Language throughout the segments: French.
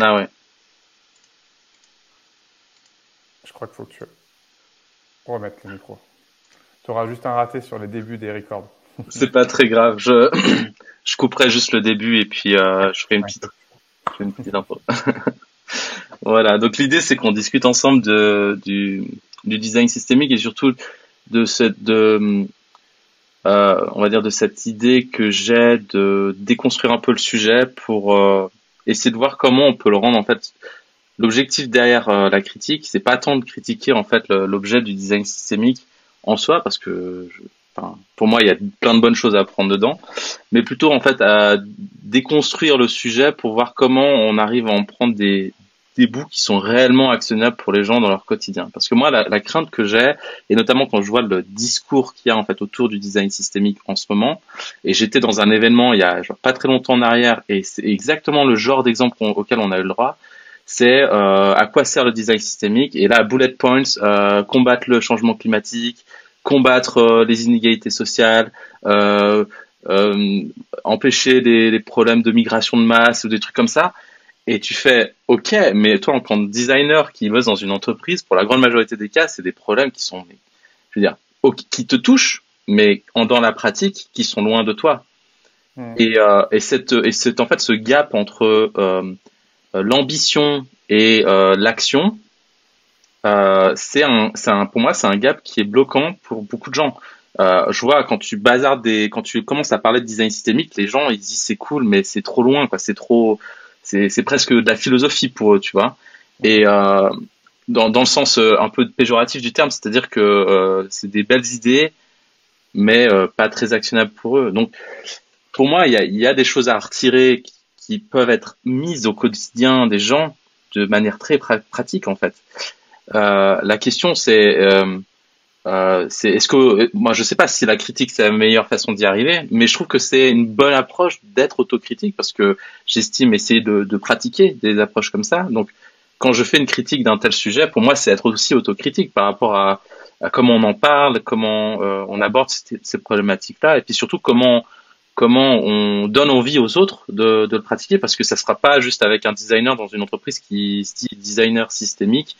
Ah ouais. Je crois qu'il faut que tu remettes le micro. Tu auras juste un raté sur les débuts des records. C'est pas très grave. Je, je couperai juste le début et puis euh, je ferai une petite, une petite info. voilà. Donc l'idée c'est qu'on discute ensemble de, du, du design systémique et surtout de cette, de, euh, on va dire de cette idée que j'ai de déconstruire un peu le sujet pour euh, essayer de voir comment on peut le rendre en fait. L'objectif derrière euh, la critique, c'est pas tant de critiquer en fait l'objet du design systémique en soi, parce que enfin, pour moi il y a plein de bonnes choses à apprendre dedans, mais plutôt en fait à déconstruire le sujet pour voir comment on arrive à en prendre des, des bouts qui sont réellement actionnables pour les gens dans leur quotidien. Parce que moi, la, la crainte que j'ai, et notamment quand je vois le discours qu'il y a en fait autour du design systémique en ce moment, et j'étais dans un événement il y a genre, pas très longtemps en arrière, et c'est exactement le genre d'exemple auquel on a eu le droit, c'est euh, à quoi sert le design systémique, et là, bullet points, euh, combattre le changement climatique, combattre euh, les inégalités sociales, euh, euh, empêcher les, les problèmes de migration de masse ou des trucs comme ça et tu fais OK, mais toi en tant que designer qui bosse dans une entreprise, pour la grande majorité des cas, c'est des problèmes qui sont, je veux dire, qui te touchent, mais en dans la pratique, qui sont loin de toi. Et, euh, et cette et c'est en fait ce gap entre euh, l'ambition et euh, l'action, euh, c'est un, c'est un, pour moi, c'est un gap qui est bloquant pour beaucoup de gens. Euh, je vois quand tu bazardes des, quand tu commences à parler de design systémique, les gens ils disent c'est cool, mais c'est trop loin, quoi. C'est trop, c'est presque de la philosophie pour eux, tu vois. Et euh, dans, dans le sens euh, un peu péjoratif du terme, c'est-à-dire que euh, c'est des belles idées, mais euh, pas très actionnables pour eux. Donc, pour moi, il y a, y a, des choses à retirer qui, peuvent être mises au quotidien des gens de manière très pratique, en fait. Euh, la question, c'est euh, est-ce que moi je sais pas si la critique c'est la meilleure façon d'y arriver, mais je trouve que c'est une bonne approche d'être autocritique parce que j'estime essayer de, de, pratiquer des approches comme ça. Donc quand je fais une critique d'un tel sujet, pour moi c'est être aussi autocritique par rapport à, à comment on en parle, comment euh, on aborde ces, ces problématiques-là, et puis surtout comment comment on donne envie aux autres de, de le pratiquer parce que ça sera pas juste avec un designer dans une entreprise qui se dit designer systémique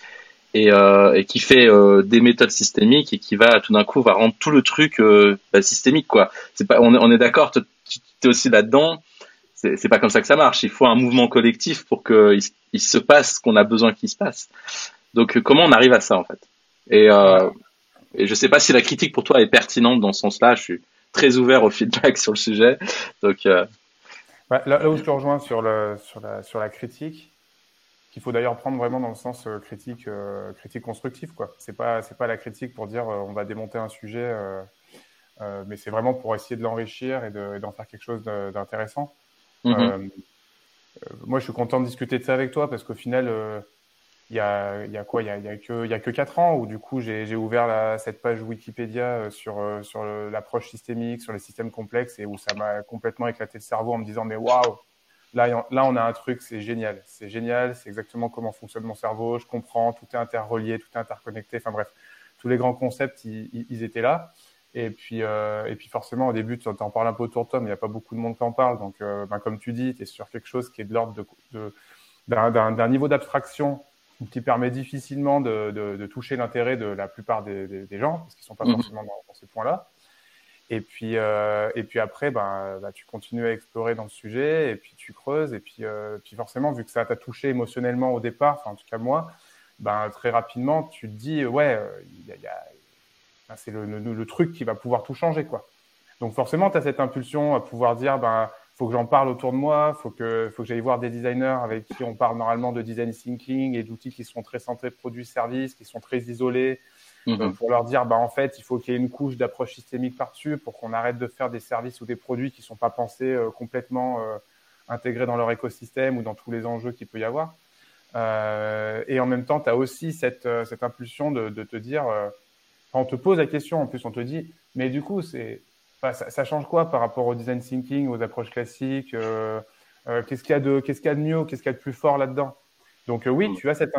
et, euh, et qui fait euh, des méthodes systémiques et qui va tout d'un coup va rendre tout le truc euh, bah, systémique quoi. C'est pas, on, on est d'accord, tu es aussi là-dedans. C'est pas comme ça que ça marche. Il faut un mouvement collectif pour que il, se passe ce qu'on a besoin qu'il se passe. Donc comment on arrive à ça en fait? Et, euh, et je sais pas si la critique pour toi est pertinente dans ce sens-là. Je suis très ouvert au feedback sur le sujet. Donc euh... là, là, où je te rejoins sur le sur la sur la critique, qu'il faut d'ailleurs prendre vraiment dans le sens euh, critique, euh, critique constructif. Quoi. C'est pas, c'est pas la critique pour dire euh, on va démonter un sujet, euh, euh, mais c'est vraiment pour essayer de l'enrichir et, de, et d'en faire quelque chose d'intéressant. Mm-hmm. moi, je suis content de discuter de ça avec toi parce qu'au final, il y a, y a quoi? Il y a, y a que, il y a que quatre ans où du coup j'ai, j'ai ouvert la, cette page Wikipédia sur sur l'approche systémique, sur les systèmes complexes et où ça m'a complètement éclaté le cerveau en me disant mais waouh Là, là, on a un truc, c'est génial. C'est génial, c'est exactement comment fonctionne mon cerveau. Je comprends, tout est interrelié, tout est interconnecté. Enfin bref, tous les grands concepts, ils, ils étaient là. Et puis, euh, et puis forcément, au début, tu en parles un peu autour de toi, mais il n'y a pas beaucoup de monde qui en parle. Donc, euh, ben, comme tu dis, tu es sur quelque chose qui est de l'ordre de, de, d'un, niveau d'abstraction qui permet difficilement de, de, de toucher l'intérêt de la plupart des, des, des gens, parce qu'ils sont pas mmh. forcément dans, dans ces points-là. Et puis, euh, et puis après, ben, bah, tu continues à explorer dans le sujet, et puis tu creuses, et puis, euh, puis forcément, vu que ça t'a touché émotionnellement au départ, enfin en tout cas moi, ben, très rapidement, tu te dis, ouais, a ben, c'est le, truc qui va pouvoir tout changer, quoi. Donc forcément, tu as cette impulsion à pouvoir dire, ben, faut que j'en parle autour de moi, faut que, faut que j'aille voir des designers avec qui on parle normalement de design thinking et d'outils qui sont très centrés produits-services, qui sont très isolés, Mmh. pour leur dire, bah, en fait, il faut qu'il y ait une couche d'approche systémique par-dessus pour qu'on arrête de faire des services ou des produits qui ne sont pas pensés euh, complètement euh, intégrés dans leur écosystème ou dans tous les enjeux qu'il peut y avoir. Euh, et en même temps, tu as aussi cette, euh, cette impulsion de, de te dire, euh, on te pose la question, en plus, on te dit, mais du coup, c'est, bah, ça, ça, change quoi par rapport au design thinking, aux approches classiques Qu'est-ce qu'il y a de, qu'est-ce qu'il y a de mieux Qu'est-ce qu'il y a de plus fort là-dedans? Donc euh, oui, mm. tu as cette,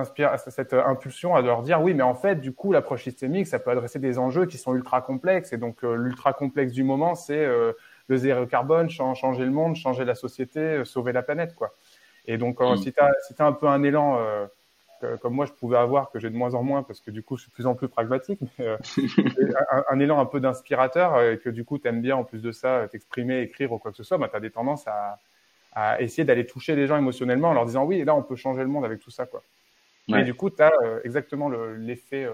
cette euh, impulsion à leur dire oui, mais en fait, du coup, l'approche systémique, ça peut adresser des enjeux qui sont ultra complexes. Et donc euh, l'ultra complexe du moment, c'est le zéro carbone, changer le monde, changer la société, sauver la planète, quoi. Et donc, quand, mm. si tu as, si as un peu un élan, comme moi je pouvais avoir, que j'ai de moins en moins, parce que du coup je suis de plus en plus pragmatique, mais un, élan un peu d'inspirateur, et que du coup tu aimes bien en plus de ça t'exprimer, écrire ou quoi que ce soit, bah, tu as des tendances à, à essayer d'aller toucher les gens émotionnellement en leur disant oui, là on peut changer le monde avec tout ça. quoi. Et du coup, tu as exactement l'effet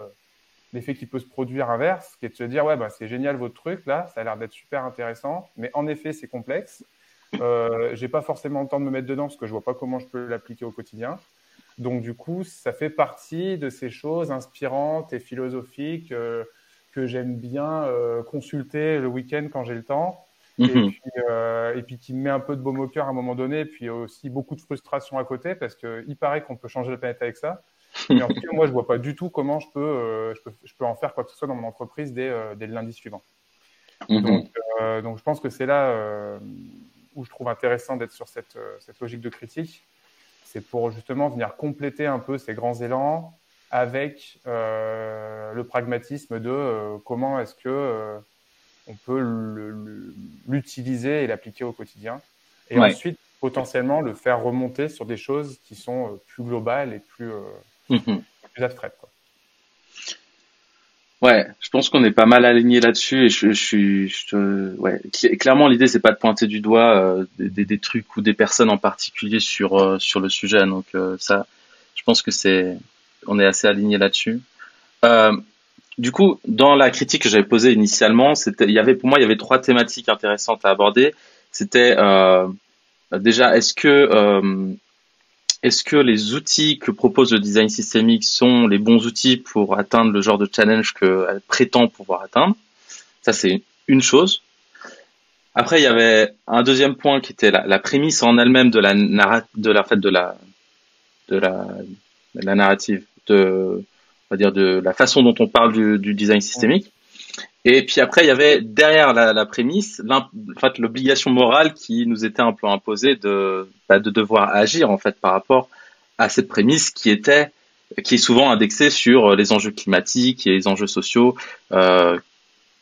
l'effet qui peut se produire inverse, qui est de se dire ouais bah c'est génial votre truc là, ça a l'air d'être super intéressant, mais en effet c'est complexe. Euh, j'ai pas forcément le temps de me mettre dedans parce que je vois pas comment je peux l'appliquer au quotidien. Donc du coup, ça fait partie de ces choses inspirantes et philosophiques euh, que j'aime bien euh, consulter le week-end quand j'ai le temps. Et, mhm. puis, euh, et puis qui me met un peu de baume au cœur à un moment donné, et puis aussi beaucoup de frustration à côté, parce qu'il paraît qu'on peut changer la planète avec ça. Mais en tout cas, moi, je vois pas du tout comment je peux, euh, je peux, je peux, en faire quoi que ce soit dans mon entreprise dès, euh, dès le lundi suivant. Mhm. Donc, euh, donc, je pense que c'est là où je trouve intéressant d'être sur cette, cette, logique de critique. C'est pour justement venir compléter un peu ces grands élans avec le pragmatisme de comment est-ce que on peut l'utiliser et l'appliquer au quotidien. Et ensuite, potentiellement, le faire remonter sur des choses qui sont plus globales et plus, Mhm. Ouais, je pense qu'on est pas mal aligné là-dessus et je, suis, ouais, clairement l'idée c'est pas de pointer du doigt euh, des, trucs ou des personnes en particulier sur euh, sur le sujet, donc euh, ça, je pense que c'est, on est assez aligné là-dessus. Du coup, dans la critique que j'avais posée initialement, il y avait pour moi il y avait trois thématiques intéressantes à aborder. C'était déjà est-ce que est-ce que les outils que propose le design systémique sont les bons outils pour atteindre le genre de challenge qu'elle prétend pouvoir atteindre? Ça, c'est une chose. Après, il y avait un deuxième point qui était la, prémisse en elle-même de la de la de la de la narrative, de on va dire de la façon dont on parle du, design systémique. Et puis après, il y avait derrière la, prémisse, en fait, l'obligation morale qui nous était un peu imposée de, bah, de devoir agir en fait par rapport à cette prémisse qui était, qui est souvent indexée sur les enjeux climatiques et les enjeux sociaux euh,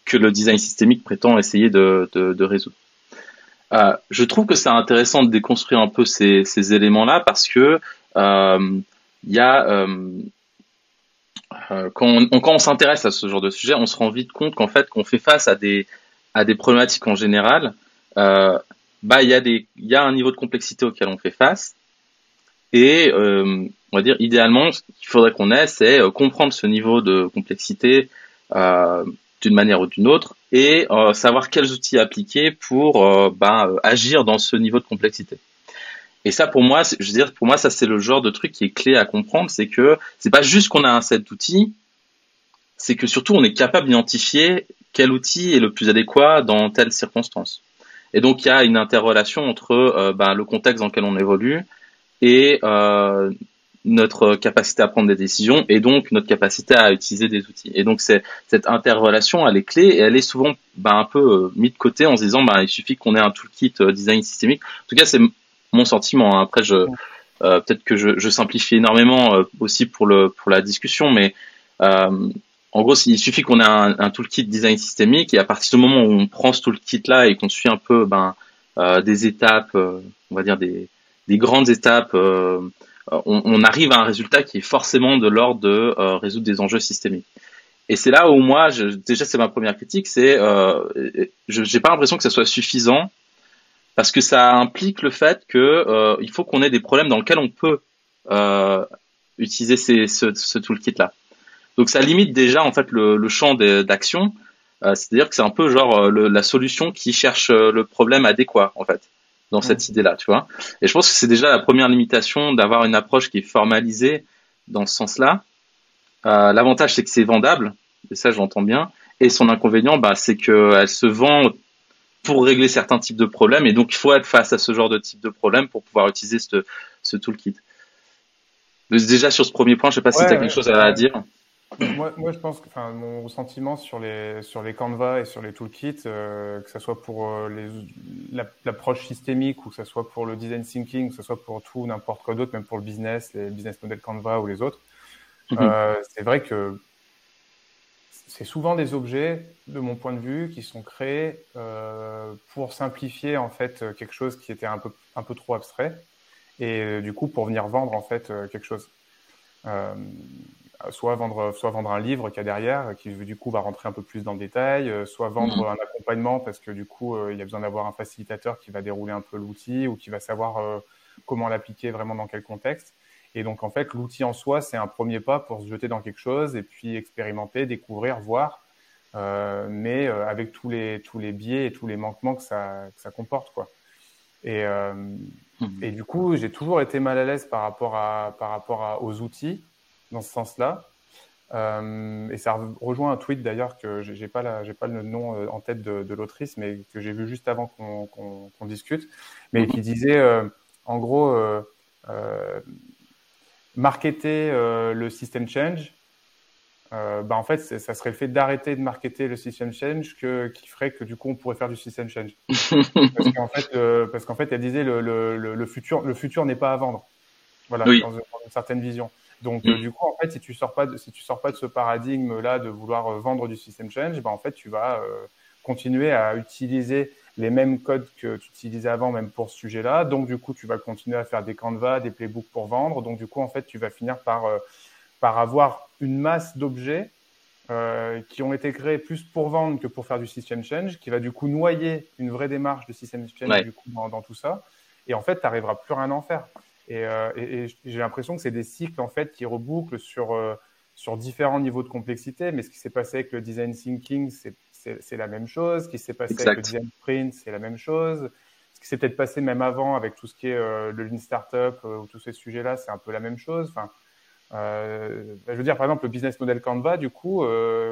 que le design systémique prétend essayer de, résoudre. Euh, je trouve que c'est intéressant de déconstruire un peu ces, ces éléments-là parce que euh, il y a euh, quand on, on s'intéresse à ce genre de sujet, on se rend vite compte qu'en fait, qu'on fait face à des à des problématiques en général, euh, bah il y a des il y a un niveau de complexité auquel on fait face et euh, on va dire idéalement ce qu'il faudrait qu'on ait c'est euh, comprendre ce niveau de complexité euh, d'une manière ou d'une autre et savoir quels outils appliquer pour bah, agir dans ce niveau de complexité. Et ça, pour moi, je veux dire, pour moi, ça c'est le genre de truc qui est clé à comprendre, c'est que c'est pas juste qu'on a un set d'outils, c'est que surtout on est capable d'identifier quel outil est le plus adéquat dans telle circonstance. Et donc il y a une interrelation entre ben, le contexte dans lequel on évolue et euh, notre capacité à prendre des décisions et donc notre capacité à utiliser des outils. Et donc c'est cette interrelation, elle est clé et elle est souvent ben, un peu euh, mise de côté en se disant ben, il suffit qu'on ait un toolkit euh, design systémique. En tout cas c'est mon sentiment. Hein. Après, je euh, peut-être que je, je, simplifie énormément euh, aussi pour le pour la discussion, mais euh, en gros, il suffit qu'on ait un, un, toolkit design systémique et à partir du moment où on prend ce toolkit là et qu'on suit un peu ben, des étapes, on va dire des, des grandes étapes, on, on, arrive à un résultat qui est forcément de l'ordre de résoudre des enjeux systémiques. Et c'est là où moi, je, déjà c'est ma première critique, c'est euh, je j'ai pas l'impression que ça soit suffisant parce que ça implique le fait que euh, il faut qu'on ait des problèmes dans lesquels on peut euh, utiliser ces, ce, ce toolkit là. Donc ça limite déjà en fait le, le champ d'action. Euh, C'est-à-dire que c'est un peu genre euh, le, la solution qui cherche le problème adéquat en fait dans cette idée-là, tu vois. Et je pense que c'est déjà la première limitation d'avoir une approche qui est formalisée dans ce sens-là. L'avantage c'est que c'est vendable, et ça j'entends bien. Et son inconvénient, bah, c'est qu'elle se vend pour régler certains types de problèmes. Et donc, il faut être face à ce genre de type de problème pour pouvoir utiliser ce, ce toolkit. Déjà, sur ce premier point, je sais pas si tu as quelque chose à dire. Moi, moi, je pense que mon sentiment sur les, sur les Canva et sur les toolkits, euh, que ce soit pour euh, l'approche systémique ou que ce soit pour le design thinking, que ce soit pour tout, n'importe quoi d'autre, même pour le business, les business model Canva ou les autres, mm-hmm. euh, c'est vrai que c'est souvent des objets, de mon point de vue, qui sont créés euh, pour simplifier en fait quelque chose qui était un peu, un peu trop abstrait. et du coup pour venir vendre en fait quelque chose. soit vendre, soit vendre un livre qu'il y a derrière, qui du coup va rentrer un peu plus dans le détail, soit vendre mmh. un accompagnement parce que du coup il y a besoin d'avoir un facilitateur qui va dérouler un peu l'outil ou qui va savoir comment l'appliquer vraiment dans quel contexte. Et donc, en fait, l'outil en soi, c'est un premier pas pour se jeter dans quelque chose et puis expérimenter, découvrir, voir, euh, mais euh, avec tous les, tous les biais et tous les manquements que ça, que ça comporte. Quoi. Et, euh, mmh. et du coup, j'ai toujours été mal à l'aise par rapport, à, par rapport à, aux outils dans ce sens-là. Euh, et ça rejoint un tweet d'ailleurs que j'ai pas j'ai pas le nom euh, en tête de, de l'autrice, mais que j'ai vu juste avant qu'on qu'on discute, mais qui disait en gros marketer euh, le system change, euh, bah en fait, ça serait le fait d'arrêter de marketer le system change que, qui ferait que du coup on pourrait faire du system change. parce qu'en fait, euh, parce qu'en fait, elle disait le, le, le, futur, le futur n'est pas à vendre. Voilà, dans, une, certaine vision. Donc mm. du coup, en fait, si tu sors pas de, si tu sors pas de ce paradigme là de vouloir vendre du system change, bah en fait, tu vas continuer à utiliser les mêmes codes que tu utilisais avant, même pour ce sujet-là. Donc, du coup, tu vas continuer à faire des canvas, des playbooks pour vendre. Donc, du coup, en fait, tu vas finir par, euh, par avoir une masse d'objets euh, qui ont été créés plus pour vendre que pour faire du system change, qui va du coup noyer une vraie démarche de system change du coup, dans, tout ça. Et en fait, tu n'arriveras plus rien à en faire. Et, euh, et, j'ai l'impression que c'est des cycles en fait qui rebouclent sur, sur différents niveaux de complexité. Mais ce qui s'est passé avec le design thinking, c'est c'est la même chose. Ce qui s'est passé avec le design sprint, c'est la même chose. Ce qui s'est peut-être passé même avant avec tout ce qui est euh, le lean startup euh, ou tous ces sujets-là, c'est un peu la même chose. Enfin, euh, je veux dire, par exemple, le business model Canva, du coup,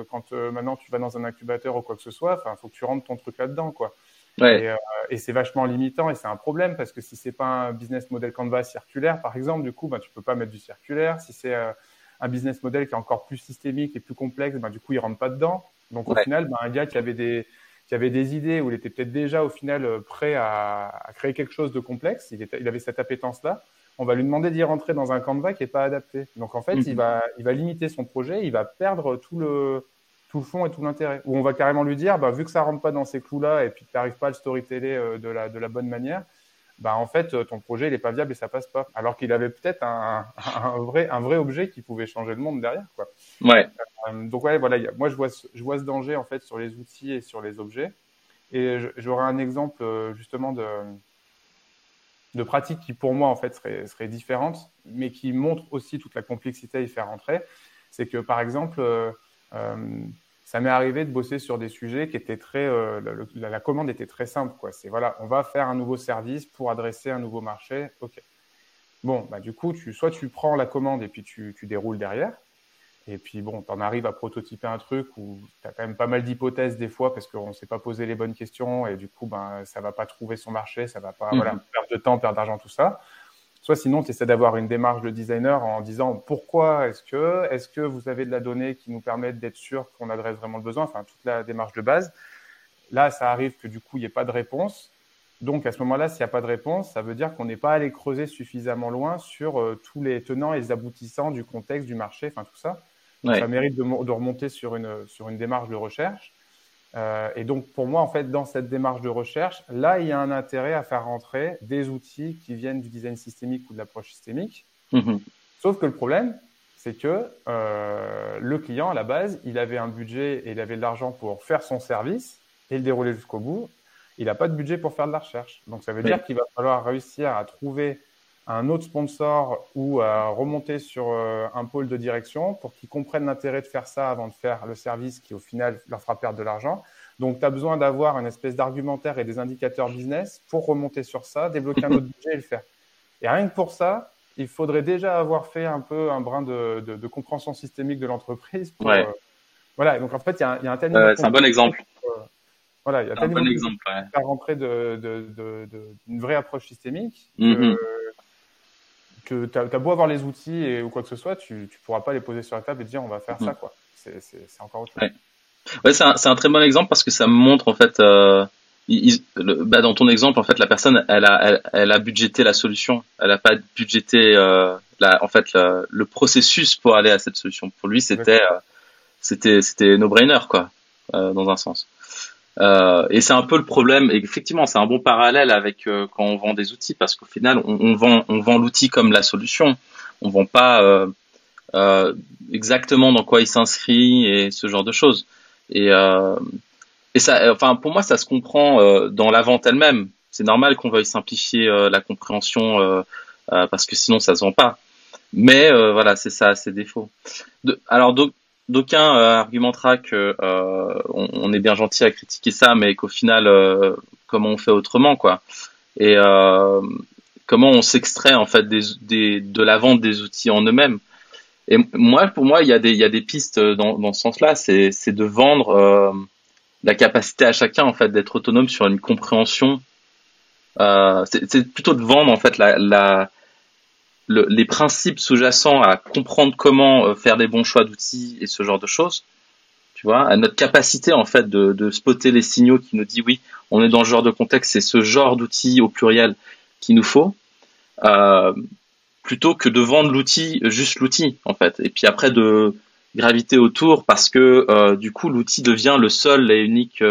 quand maintenant tu vas dans un incubateur ou quoi que ce soit, enfin, faut que tu rentres ton truc là-dedans, quoi. Ouais. Et, et c'est vachement limitant et c'est un problème parce que si c'est pas un business model Canva circulaire, par exemple, du coup, bah, tu peux pas mettre du circulaire. Si c'est un business model qui est encore plus systémique et plus complexe, bah, du coup, il rentre pas dedans. Donc au final, ben, un gars qui avait des qui avait des idées où il était peut-être déjà au final euh, prêt à, à créer quelque chose de complexe, il, était, il avait cette appétence-là, on va lui demander d'y rentrer dans un Canva qui est pas adapté. Donc en fait, il mhm. va il va limiter son projet, il va perdre tout le tout le fond et tout l'intérêt. Ou on va carrément lui dire, bah, vu que ça rentre pas dans ces clous-là et puis que tu n'arrives pas à le storyteller euh, de la de la bonne manière, bah en fait euh, ton projet il est pas viable et ça passe pas. Alors qu'il avait peut-être un, un, vrai un vrai objet qui pouvait changer le monde derrière quoi. Ouais. Euh, donc ouais voilà, moi je vois je vois ce danger en fait sur les outils et sur les objets. Et j'aurais un exemple euh, justement de de pratique qui pour moi en fait serait serait différente, mais qui montre aussi toute la complexité à y faire entrer. C'est que par exemple euh, ça m'est arrivé de bosser sur des sujets qui étaient très, euh, la, commande était très simple, quoi. C'est voilà, on va faire un nouveau service pour adresser un nouveau marché. Ok. Bon, bah du coup, tu, soit tu prends la commande et puis tu, tu déroules derrière. Et puis bon, tu en arrives à prototyper un truc où tu as quand même pas mal d'hypothèses des fois parce qu'on ne s'est pas posé les bonnes questions et du coup, ben, ça va pas trouver son marché, ça va pas, voilà, mhm. perdre de temps, perdre d'argent, tout ça. Soit sinon, tu essaies d'avoir une démarche de designer en disant pourquoi est-ce que, est-ce que vous avez de la donnée qui nous permettent d'être sûr qu'on adresse vraiment le besoin, enfin toute la démarche de base. Là, ça arrive que du coup, il n'y ait pas de réponse. Donc à ce moment-là, s'il n'y a pas de réponse, ça veut dire qu'on n'est pas allé creuser suffisamment loin sur euh, tous les tenants et les aboutissants du contexte, du marché, enfin tout ça. Ça mérite de, de, remonter sur une, sur une démarche de recherche. Euh, et donc, pour moi, en fait, dans cette démarche de recherche, là, il y a un intérêt à faire rentrer des outils qui viennent du design systémique ou de l'approche systémique. Mm-hmm. Sauf que le problème, c'est que euh, le client, à la base, il avait un budget et il avait de l'argent pour faire son service et le dérouler jusqu'au bout. Il n'a pas de budget pour faire de la recherche. Donc, ça veut dire qu'il va falloir réussir à trouver un autre sponsor ou à remonter sur euh, un pôle de direction pour qu'ils comprennent l'intérêt de faire ça avant de faire le service qui au final leur fera perdre de l'argent. Donc tu as besoin d'avoir une espèce d'argumentaire et des indicateurs business pour remonter sur ça, débloquer un autre budget et le faire. Et rien que pour ça, il faudrait déjà avoir fait un peu un brin de, de, de compréhension systémique de l'entreprise. Ouais. Euh, voilà, donc en fait, il y a, y a un tel euh, C'est un bon exemple. voilà, il y a un bon exemple. Ouais. Faire rentrer d'une de, de, vraie approche systémique. Mm que tu as, beau avoir les outils et, ou quoi que ce soit, tu ne pourras pas les poser sur la table et dire on va faire ça. Mm. quoi. C'est encore autre chose. Ouais, ouais c'est un, un, très bon exemple parce que ça montre en fait, euh, bah, dans ton exemple, en fait, la personne, elle a, elle, elle a budgété la solution. Elle n'a pas budgété euh, la, en fait, la, le processus pour aller à cette solution. Pour lui, c'était euh, c'était c'était no-brainer quoi, dans un sens. Euh, et c'est un peu le problème. Et effectivement, c'est un bon parallèle avec euh, quand on vend des outils, parce qu'au final, on, on, vend, on vend l'outil comme la solution. On vend pas euh, euh exactement dans quoi il s'inscrit et ce genre de choses. Et, et ça, enfin, pour moi, ça se comprend dans la vente elle-même. C'est normal qu'on veuille simplifier la compréhension parce que sinon, ça se vend pas. Mais voilà, c'est ça, ses défauts. De, alors donc d'aucuns euh, argumentera que euh, on, on, est bien gentil à critiquer ça, mais qu'au final, euh, comment on fait autrement, quoi Et euh, comment on s'extrait en fait des, des, de la vente des outils en eux-mêmes. Et moi, pour moi, il y a des, y a des pistes dans, dans ce sens-là. C'est, de vendre la capacité à chacun en fait d'être autonome sur une compréhension. c'est, c'est plutôt de vendre en fait la, la le, les principes sous-jacents à comprendre comment euh, faire des bons choix d'outils et ce genre de choses, tu vois, à notre capacité en fait de, spotter les signaux qui nous dit oui, on est dans ce genre de contexte, c'est ce genre d'outil au pluriel qu'il nous faut, euh, plutôt que de vendre l'outil juste l'outil en fait, et puis après de graviter autour parce que euh, du coup l'outil devient le seul et unique,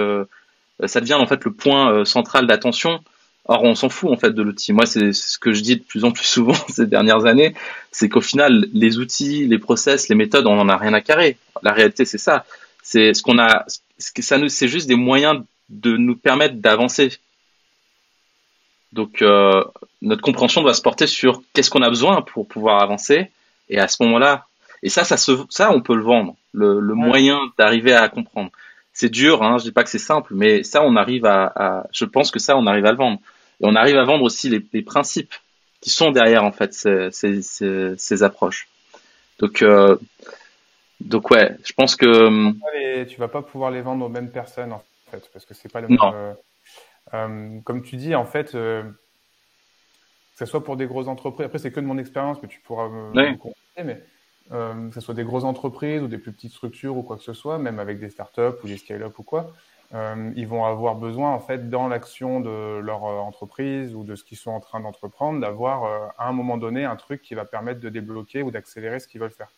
ça devient en fait le point central d'attention Or, on s'en fout en fait de l'outil. Moi, c'est ce que je dis de plus en plus souvent ces dernières années, c'est qu'au final, les outils, les process, les méthodes, on en a rien à carrer. La réalité, c'est ça. C'est ce qu'on a. Ça nous, c'est juste des moyens de nous permettre d'avancer. Donc, euh, notre compréhension doit se porter sur qu'est-ce qu'on a besoin pour pouvoir avancer. Et à ce moment-là, et ça, ça se, ça, on peut le vendre. Le, le moyen d'arriver à comprendre. C'est dur, hein, je dis pas que c'est simple, mais ça, on arrive à, à, je pense que ça, on arrive à le vendre. Et on arrive à vendre aussi les, les principes qui sont derrière en fait ces, ces, ces, ces approches. Donc, euh, donc ouais, je pense que les, tu vas pas pouvoir les vendre aux mêmes personnes en fait, parce que c'est pas le même. Euh, euh, comme tu dis, en fait, euh, que ce soit pour des grosses entreprises. Après, c'est que de mon expérience, mais tu pourras me, oui. mais euh, que ce soit des grosses entreprises ou des plus petites structures ou quoi que ce soit, même avec des startups ou des scale-up ou quoi, euh, ils vont avoir besoin, en fait, dans l'action de leur euh, entreprise ou de ce qu'ils sont en train d'entreprendre, d'avoir euh, à un moment donné un truc qui va permettre de débloquer ou d'accélérer ce qu'ils veulent faire.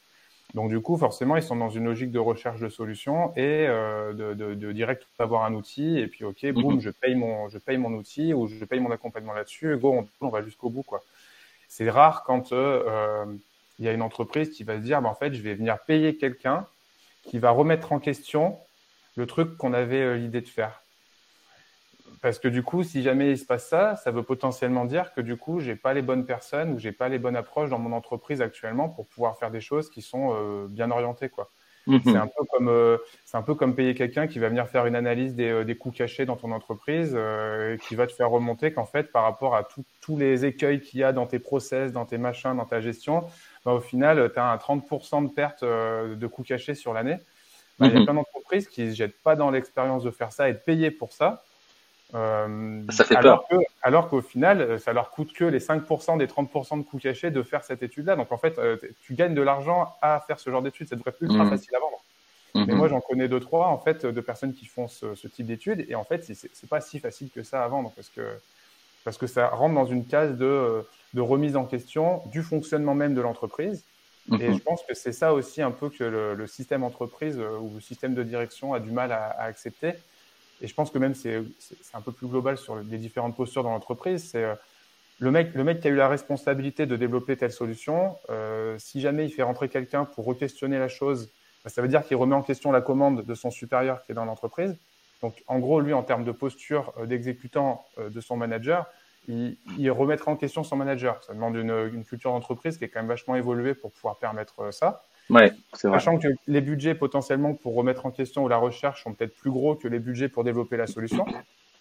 Donc du coup, forcément, ils sont dans une logique de recherche de solutions et euh, de, de, de, direct avoir un outil et puis ok, mhm. boum, je paye mon, je paye mon outil ou je paye mon accompagnement là-dessus. Go, on, on, va jusqu'au bout quoi. C'est rare quand il y a une entreprise qui va se dire, bah, en fait, je vais venir payer quelqu'un qui va remettre en question le truc qu'on avait euh, l'idée de faire. Parce que du coup, si jamais il se passe ça, ça veut potentiellement dire que du coup, j'ai pas les bonnes personnes ou j'ai pas les bonnes approches dans mon entreprise actuellement pour pouvoir faire des choses qui sont euh, bien orientées, quoi. C'est un peu comme euh, c'est un peu comme payer quelqu'un qui va venir faire une analyse des, des coûts cachés dans ton entreprise, euh, qui va te faire remonter qu'en fait, par rapport à tous les écueils qu'il y a dans tes process, dans tes machins, dans ta gestion, bah, au final, tu as un 30% de perte de coûts cachés sur l'année. Bah, il y a mhm. plein d'entreprises qui ne jettent pas dans l'expérience de faire ça et de payer pour ça. Euh, ça fait alors peur. Que, alors qu'au final, euh, ça leur coûte que les 5% des 30% de coûts cachés de faire cette étude-là. Donc en fait, euh, tu gagnes de l'argent à faire ce genre d'études. Ça devrait être ultra mmh. facile à vendre. Mmh. Mais moi, j'en connais deux, trois, en fait, de personnes qui font ce, ce type d'études. Et en fait, c'est pas si facile que ça à vendre parce que, parce que ça rentre dans une case de, de remise en question du fonctionnement même de l'entreprise. Et je pense que c'est ça aussi un peu que le, le, système entreprise euh, ou le système de direction a du mal à, à accepter. Et je pense que même c'est un peu plus global sur les différentes postures dans l'entreprise. C'est euh, le mec, le mec qui a eu la responsabilité de développer telle solution. Euh, si jamais il fait rentrer quelqu'un pour re-questionner la chose, bah, ça veut dire qu'il remet en question la commande de son supérieur qui est dans l'entreprise. Donc, en gros, lui, en termes de posture d'exécutant de son manager, il, il, remettra en question son manager. Ça demande une, une culture d'entreprise qui est quand même vachement évoluée pour pouvoir permettre euh, ça. Ouais, c'est vrai. Sachant que les budgets potentiellement pour remettre en question ou la recherche sont peut-être plus gros que les budgets pour développer la solution.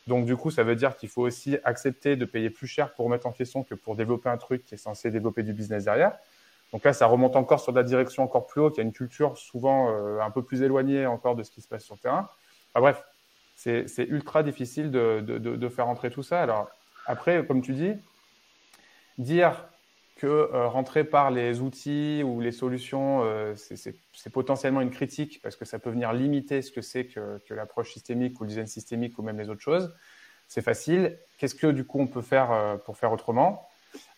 Donc du coup, ça veut dire qu'il faut aussi accepter de payer plus cher pour remettre en question que pour développer un truc qui est censé développer du business derrière. Donc là, ça remonte encore sur de la direction encore plus haut, qui a une culture souvent euh, un peu plus éloignée encore de ce qui se passe sur le terrain. Enfin, bref, c'est ultra difficile de, de, de, de faire entrer tout ça. Alors après, comme tu dis, dire que euh, rentrer par les outils ou les solutions, euh, c'est potentiellement une critique parce que ça peut venir limiter ce que c'est que, l'approche systémique ou le design systémique ou même les autres choses. C'est facile. Qu'est-ce que du coup on peut faire euh, pour faire autrement?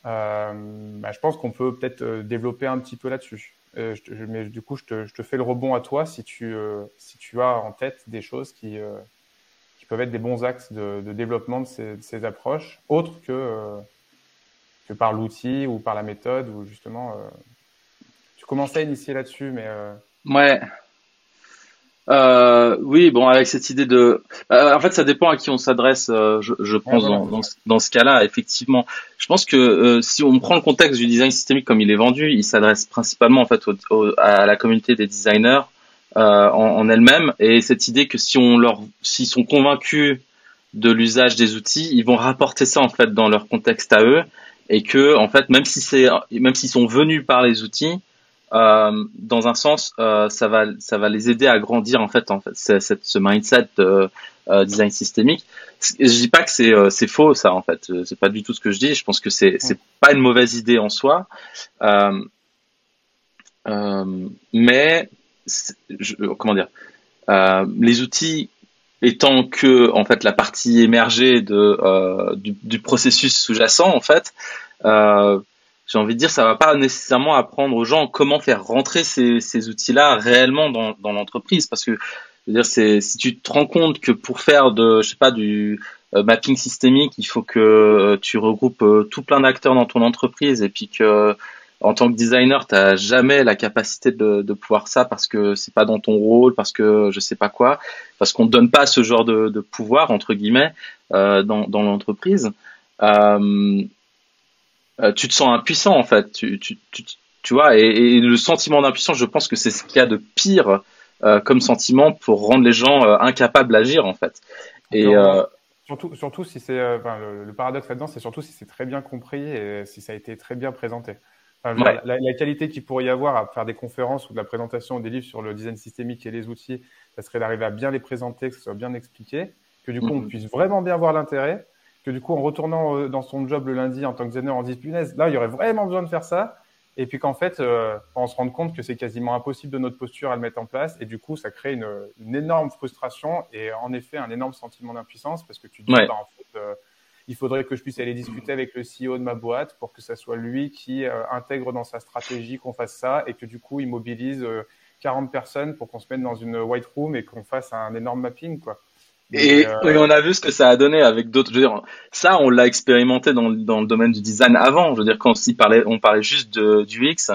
Bah, Je pense qu'on peut peut-être développer un petit peu là-dessus. Mais du coup, je te, je te, fais le rebond à toi si tu, si tu as en tête des choses qui peuvent être des bons axes de, développement de ces, approches, autres que, que par l'outil ou par la méthode, ou justement, tu commençais à initier là-dessus, mais... Ouais, euh, oui, bon, avec cette idée de, euh, en fait, ça dépend à qui on s'adresse. Euh, je, je, pense dans, dans, ce cas-là, effectivement, je pense que euh, si on prend le contexte du design systémique comme il est vendu, il s'adresse principalement en fait à la communauté des designers en, en elle-même, et cette idée que si on leur, s'ils sont convaincus de l'usage des outils, ils vont rapporter ça en fait dans leur contexte à eux, et que en fait, même si c'est, même s'ils sont venus par les outils, euh, dans un sens, euh, ça va ça va les aider à grandir en fait en fait cette, ce mindset de euh, design systémique. Je dis pas que c'est c'est faux ça en fait, c'est pas du tout ce que je dis. Je pense que c'est c'est pas une mauvaise idée en soi, mais je, comment dire, les outils étant que en fait la partie émergée de du, du processus sous-jacent en fait. Euh, j'ai envie de dire, ça va pas nécessairement apprendre aux gens comment faire rentrer ces, ces outils-là réellement dans, dans l'entreprise, parce que je veux dire, c'est si tu te rends compte que pour faire de, je sais pas, du euh, mapping systémique, il faut que euh, tu regroupes euh, tout plein d'acteurs dans ton entreprise, et puis que en tant que designer, tu n'as jamais la capacité de, de pouvoir ça parce que c'est pas dans ton rôle, parce que je sais pas quoi, parce qu'on ne donne pas ce genre de, de pouvoir entre guillemets euh, dans, dans l'entreprise. Euh, euh, tu te sens impuissant en fait. Tu, tu, tu, tu vois, et, le sentiment d'impuissance, je pense que c'est ce qu'il y a de pire euh, comme sentiment pour rendre les gens incapables d'agir en fait. Et surtout, surtout si c'est, enfin, le, paradoxe là-dedans, c'est surtout si c'est très bien compris et si ça a été très bien présenté. La, la, qualité qu'il pourrait y avoir à faire des conférences ou de la présentation des livres sur le design systémique et les outils, ça serait d'arriver à bien les présenter, que ce soit bien expliqué, que du coup on mm-hmm. puisse vraiment bien voir l'intérêt que du coup, en retournant euh, dans son job le lundi en tant que designer, on dit punaise, là, il y aurait vraiment besoin de faire ça. Et puis qu'en fait, euh, on se rend compte que c'est quasiment impossible de notre posture à le mettre en place. Et du coup, ça crée une, une énorme frustration et en effet un énorme sentiment d'impuissance parce que tu dis, bah, en fait, euh, il faudrait que je puisse aller discuter avec le CEO de ma boîte pour que ça soit lui qui intègre dans sa stratégie qu'on fasse ça et que du coup, il mobilise 40 personnes pour qu'on se mette dans une white room et qu'on fasse un énorme mapping, quoi. Et, euh, on a vu ce que ça a donné avec d'autres. Je veux dire, ça, on l'a expérimenté dans, dans le domaine du design avant. Je veux dire, quand on parlait, on parlait juste de, du X,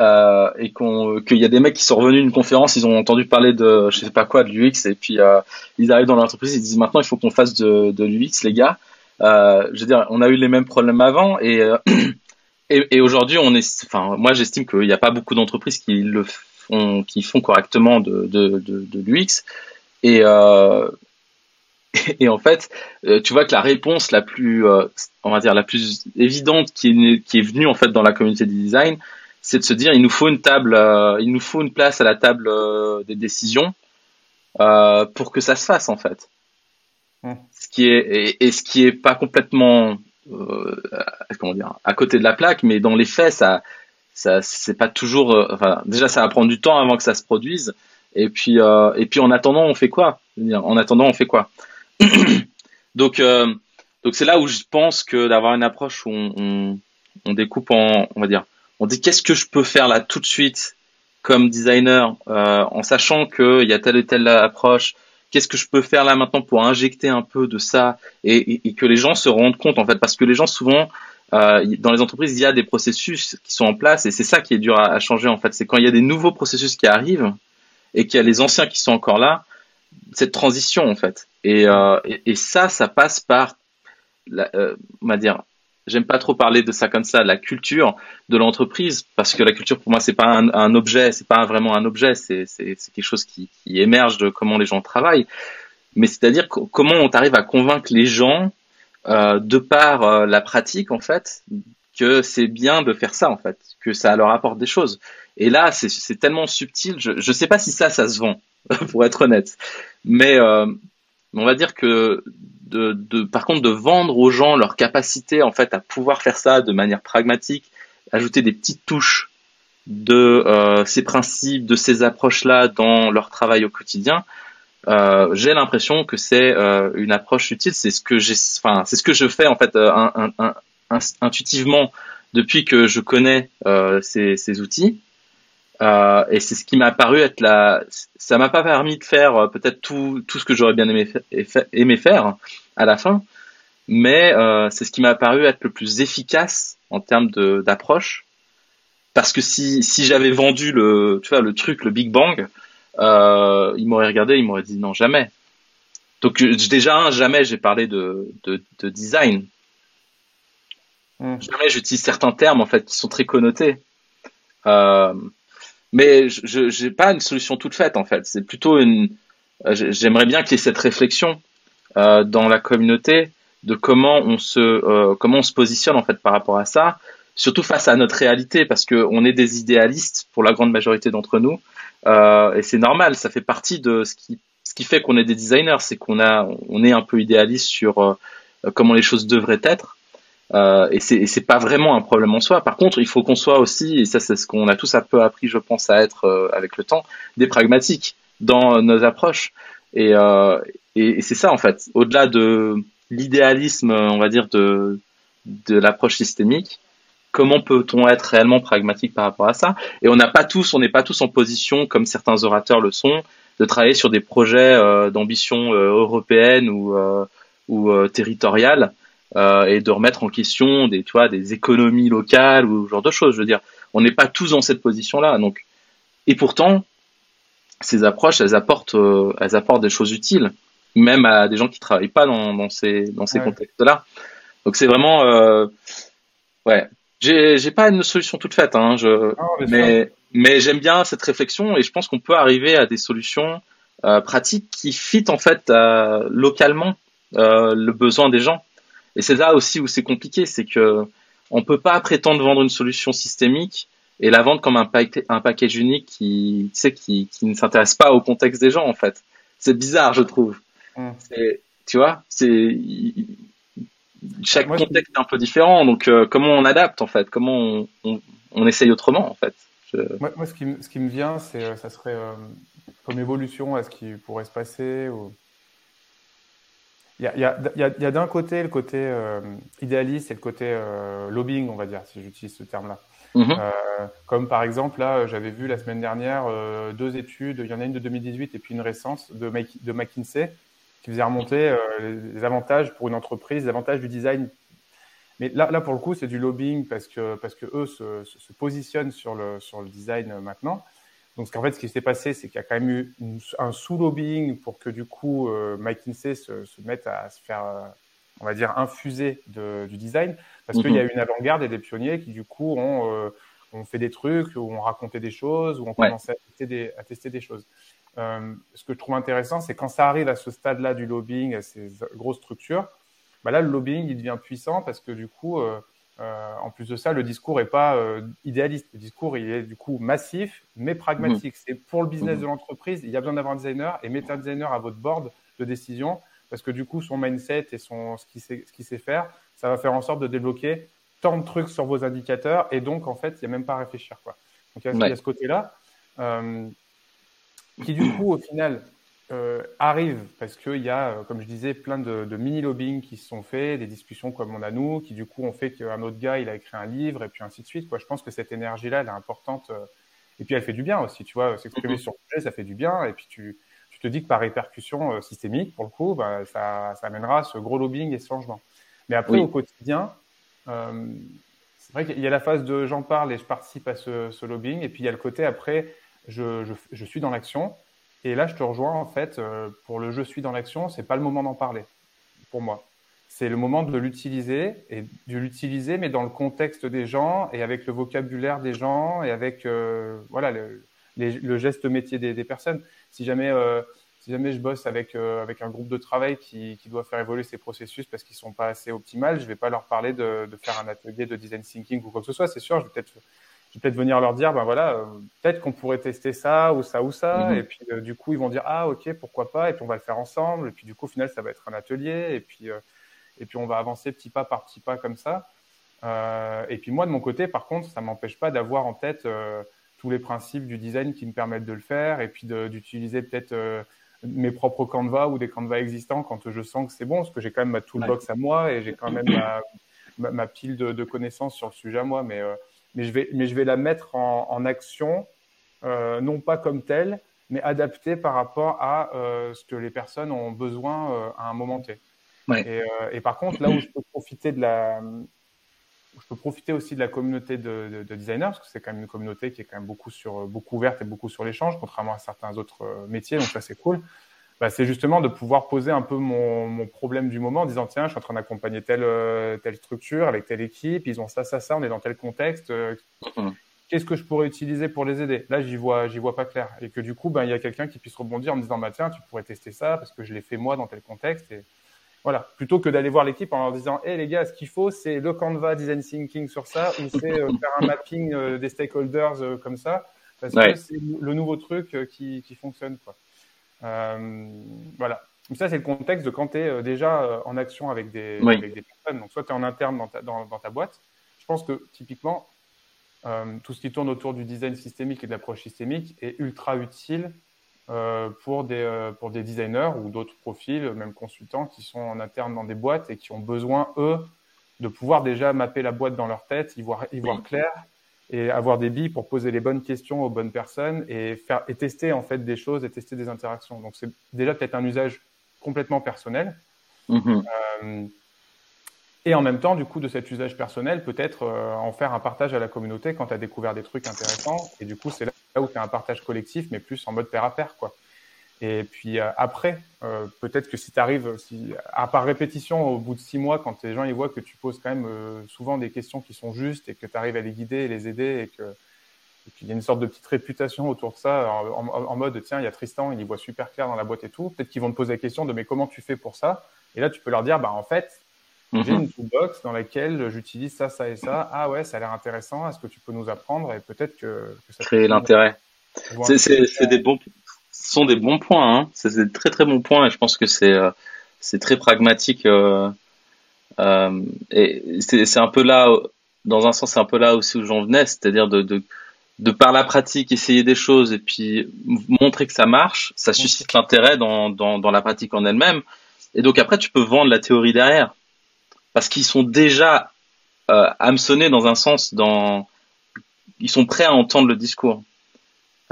euh, et qu'on, qu'il y a des mecs qui sont revenus d'une conférence, ils ont entendu parler de, je sais pas quoi, de l'UX, et puis euh, ils arrivent dans l'entreprise, ils disent maintenant il faut qu'on fasse de, de l'UX, les gars. Euh, je veux dire, on a eu les mêmes problèmes avant, et et, aujourd'hui, on est, enfin, moi j'estime qu'il n'y a pas beaucoup d'entreprises qui le font, qui font correctement de de, de, de l'UX. Et, et en fait, tu vois que la réponse la plus, on va dire la plus évidente qui est, qui est venue en fait dans la communauté du design, c'est de se dire il nous faut une table, il nous faut une place à la table des décisions pour que ça se fasse en fait. Mmh. Ce qui est et, ce qui est pas complètement comment dire à côté de la plaque, mais dans les faits ça ça c'est pas toujours. enfin déjà ça va prendre du temps avant que ça se produise. Et puis, euh, et puis en attendant, on fait quoi? En attendant, on fait quoi? Donc, euh, donc c'est là où je pense que d'avoir une approche où on, on, on, découpe en, on va dire, on dit qu'est-ce que je peux faire là tout de suite comme designer, euh, en sachant qu'il y a telle et telle approche. Qu'est-ce que je peux faire là maintenant pour injecter un peu de ça et, que les gens se rendent compte en fait, parce que les gens souvent euh, dans les entreprises, il y a des processus qui sont en place et c'est ça qui est dur à, changer en fait. C'est quand il y a des nouveaux processus qui arrivent, et qu'il y a les anciens qui sont encore là, cette transition en fait. Et, euh, ça, ça passe par, on va dire, j'aime pas trop parler de ça comme ça, la culture de l'entreprise, parce que la culture pour moi c'est pas un, un objet, c'est pas vraiment un objet, c'est quelque chose qui, qui, émerge de comment les gens travaillent. Mais c'est-à-dire comment on arrive à convaincre les gens euh, de par euh, la pratique en fait que c'est bien de faire ça en fait, que ça leur apporte des choses. Et là, c'est tellement subtil. Je ne sais pas si ça, ça se vend, pour être honnête. Mais euh, on va dire que par contre, de vendre aux gens leur capacité en fait à pouvoir faire ça de manière pragmatique, ajouter des petites touches de euh, ces principes, de ces approches-là dans leur travail au quotidien, euh, j'ai l'impression que c'est euh, une approche utile. C'est ce que j'ai, enfin, c'est ce que je fais en fait intuitivement depuis que je connais ces outils. Euh, et c'est ce qui m'a paru être la. Ça m'a pas permis de faire euh, peut-être tout, tout ce que j'aurais bien aimé, aimé faire à la fin, mais euh, c'est ce qui m'a paru être le plus efficace en termes d'approche. Parce que si, si j'avais vendu le, tu vois, le truc, le Big Bang, euh, il m'aurait regardé, il m'aurait dit non jamais. Donc déjà jamais j'ai parlé de, de, de design. Hmm. Jamais j'utilise certains termes en fait qui sont très connotés. Euh, mais je n'ai pas une solution toute faite en fait. C'est plutôt une. Euh, j'aimerais bien qu'il y ait cette réflexion euh, dans la communauté de comment on se euh, comment on se positionne en fait par rapport à ça, surtout face à notre réalité parce que on est des idéalistes pour la grande majorité d'entre nous euh, et c'est normal. Ça fait partie de ce qui ce qui fait qu'on est des designers, c'est qu'on a on est un peu idéaliste sur euh, comment les choses devraient être. Euh, et c'est c'est pas vraiment un problème en soi. Par contre, il faut qu'on soit aussi, et ça c'est ce qu'on a tous un peu appris, je pense, à être euh, avec le temps, des pragmatiques dans nos approches. Et, euh, et, c'est ça en fait. Au-delà de l'idéalisme, on va dire de de l'approche systémique, comment peut-on être réellement pragmatique par rapport à ça? Et on n'a pas tous, on n'est pas tous en position, comme certains orateurs le sont, de travailler sur des projets euh, d'ambition européenne ou ou territoriale euh, et de remettre en question des, tu vois, des économies locales ou ce genre de choses. Je veux dire, on n'est pas tous dans cette position-là. Donc, et pourtant, ces approches, elles apportent, euh, elles apportent des choses utiles, même à des gens qui travaillent pas dans, dans ces, dans ces contextes-là. Donc, c'est vraiment, euh, ouais. J'ai, j'ai pas une solution toute faite, hein, je, mais, mais j'aime bien cette réflexion et je pense qu'on peut arriver à des solutions euh, pratiques qui fit en fait euh, localement euh, le besoin des gens. Et c'est là aussi où c'est compliqué, c'est que on peut pas prétendre vendre une solution systémique et la vendre comme un, un package unique qui, tu sais, qui, qui ne s'intéresse pas au contexte des gens en fait. C'est bizarre, je trouve. Mmh. Tu vois, c'est chaque contexte est un peu différent, donc euh, comment on adapte en fait, comment on, on, on essaye autrement en fait? Moi, moi, ce, qui, ce qui me vient, c'est euh, ça serait euh, comme évolution à ce qui pourrait se passer. Ou il y a, y a, a, y a d'un côté le côté euh, idéaliste et le côté euh, lobbying, on va dire, si j'utilise ce terme-là. Mm-hmm. Euh, comme par exemple, là, j'avais vu la semaine dernière euh, deux études, il y en a une de 2018 et puis une récente de, de McKinsey qui faisait remonter euh, les avantages pour une entreprise, les avantages du design. Mais là, là pour le coup, c'est du lobbying parce que, parce que eux se, se, se positionnent sur le, sur le design maintenant. Donc, qu'en fait, ce qui s'est passé, c'est qu'il y a quand même eu un sous-lobbying pour que du coup, euh, McKinsey se, se, mette à se faire, euh, on va dire, infuser de, du design, parce qu'il y a eu mhm. une avant-garde et des pionniers qui du coup ont, euh, ont fait des trucs, ou ont raconté des choses, ou ont ouais. commencé à tester des, à tester des choses. Euh, ce que je trouve intéressant, c'est quand ça arrive à ce stade-là du lobbying, à ces grosses structures, bah là, le lobbying, il devient puissant parce que du coup, euh, en plus de ça, le discours est pas euh, idéaliste. Le discours, il est du coup massif, mais pragmatique. Mmh. C'est pour le business mmh. de l'entreprise, il y a besoin d'avoir un designer et mettez un designer à votre board de décision parce que du coup, son mindset et son, ce qu'il sait, qu sait, faire, ça va faire en sorte de débloquer tant de trucs sur vos indicateurs et donc, en fait, il n'y a même pas à réfléchir. Quoi. Donc, il y a, ouais. il y a ce côté-là euh, qui, du coup, au final, euh, arrive parce qu'il y a, euh, comme je disais, plein de, de mini-lobbying qui se sont faits, des discussions comme on a nous, qui du coup ont fait qu'un autre gars, il a écrit un livre et puis ainsi de suite. Quoi. Je pense que cette énergie-là, elle est importante. Euh, et puis elle fait du bien aussi, tu vois, s'exprimer mm-hmm. sur le sujet, ça fait du bien. Et puis tu, tu te dis que par répercussion euh, systémique, pour le coup, bah, ça, ça amènera ce gros lobbying et ce changement. Mais après, oui. au quotidien, euh, c'est vrai qu'il y a la phase de j'en parle et je participe à ce, ce, lobbying. Et puis il y a le côté après, je, je, je suis dans l'action et là, je te rejoins en fait euh, pour le je suis dans l'action, c'est pas le moment d'en parler pour moi. C'est le moment de l'utiliser et de mais dans le contexte des gens et avec le vocabulaire des gens et avec euh, voilà le, geste métier des, personnes. Si jamais euh, si jamais je bosse avec avec un groupe de travail qui, qui doit faire évoluer ses processus parce qu'ils sont pas assez optimales, je vais pas leur parler de, de faire un atelier de design thinking ou quoi que ce soit. C'est sûr, je vais peut-être je vais peut-être venir leur dire, ben voilà, euh, peut-être qu'on pourrait tester ça ou ça ou ça. -hmm. Et puis, euh, du coup, ils vont dire, ah, ok, pourquoi pas. Et puis, on va le faire ensemble. Et puis, du coup, au final, ça va être un atelier. Et puis, euh, et puis on va avancer petit pas par petit pas comme ça. Et puis, moi, de mon côté, par contre, ça m'empêche pas d'avoir en tête tous les principes du design qui me permettent de le faire. Et puis, d'utiliser peut-être mes propres canevas ou des canevas existants quand je sens que c'est bon. Parce que j'ai quand même ma toolbox ouais. à moi et j'ai quand même ma, ma, ma pile de, de, connaissances sur le sujet à moi. Mais mais je vais, mais je vais la mettre en, en action non pas comme tel, mais adapté par rapport à ce que les personnes ont besoin à un moment T. Et, et, par contre, là où je peux profiter de la, je peux profiter aussi de la communauté de, designers, parce que c'est quand même une communauté qui est quand même beaucoup, sur, beaucoup ouverte et beaucoup sur l'échange, contrairement à certains autres euh, métiers, donc ça c'est cool. Bah, c'est justement de pouvoir poser un peu mon, problème du moment en disant tiens, je suis en train d'accompagner telle, euh, telle structure avec telle équipe, ils ont ça, ça, ça, on est dans tel contexte. Euh. Qu'est-ce que je pourrais utiliser pour les aider? Là, j'y vois, j'y vois pas clair. Et que du coup, ben, il y a quelqu'un qui puisse rebondir en me disant bah, tiens, tu pourrais tester ça parce que je l'ai fait moi dans tel contexte. Et, voilà, plutôt que d'aller voir l'équipe en leur disant, hé les gars, ce qu'il faut, c'est le Canva Design Thinking sur ça, ou c'est euh, faire un mapping euh, des stakeholders euh, comme ça, parce que c'est le nouveau truc qui, qui, fonctionne. Quoi. Voilà. ça, c'est le contexte de quand tu es déjà en action avec des, avec des personnes. Donc, soit tu es en interne dans ta, dans, dans ta, boîte. Je pense que typiquement, tout ce qui tourne autour du design systémique et de l'approche systémique est ultra utile euh, pour, des, euh, pour des designers ou d'autres profils, même consultants, qui sont en interne dans des boîtes et qui ont besoin, eux, de pouvoir déjà mapper la boîte dans leur tête, y voir, y voir clair et avoir des billes pour poser les bonnes questions aux bonnes personnes et, faire, et tester en fait des choses et tester des interactions. Donc c'est déjà peut-être un usage complètement personnel. Mm-hmm. Euh, et en même temps, du coup, de cet usage personnel, peut-être euh, en faire un partage à la communauté quand tu as découvert des trucs intéressants. Et du coup, c'est là où tu as un partage collectif, mais plus en mode pair à pair, quoi. Et puis euh, après, euh, peut-être que si tu arrives, si, à part répétition, au bout de six mois, quand les gens ils voient que tu poses quand même souvent des questions qui sont justes et que tu arrives à les guider et les aider et que qu'il y a une sorte de petite réputation autour de ça, en, en mode tiens, il y a Tristan, il y voit super clair dans la boîte et tout. Peut-être qu'ils vont te poser la question de mais comment tu fais pour ça? Et là, tu peux leur dire bah en fait, j'ai mhm. une toolbox dans laquelle j'utilise ça, ça et ça. Ah ouais, ça a l'air intéressant. Est-ce que tu peux nous apprendre? Et peut-être que, que ça créer l'intérêt. C'est des bons, sont des bons points. Hein. C'est des très très bons points. Et je pense que c'est euh, c'est très pragmatique. Euh, euh, et c'est un peu là, dans un sens, c'est un peu là aussi où j'en venais, c'est-à-dire de, de de par la pratique essayer des choses et puis montrer que ça marche, ça suscite l'intérêt dans, dans, dans la pratique en elle-même. Et donc après, tu peux vendre la théorie derrière parce qu'ils sont déjà euh, hameçonnés dans un sens, dans ils sont prêts à entendre le discours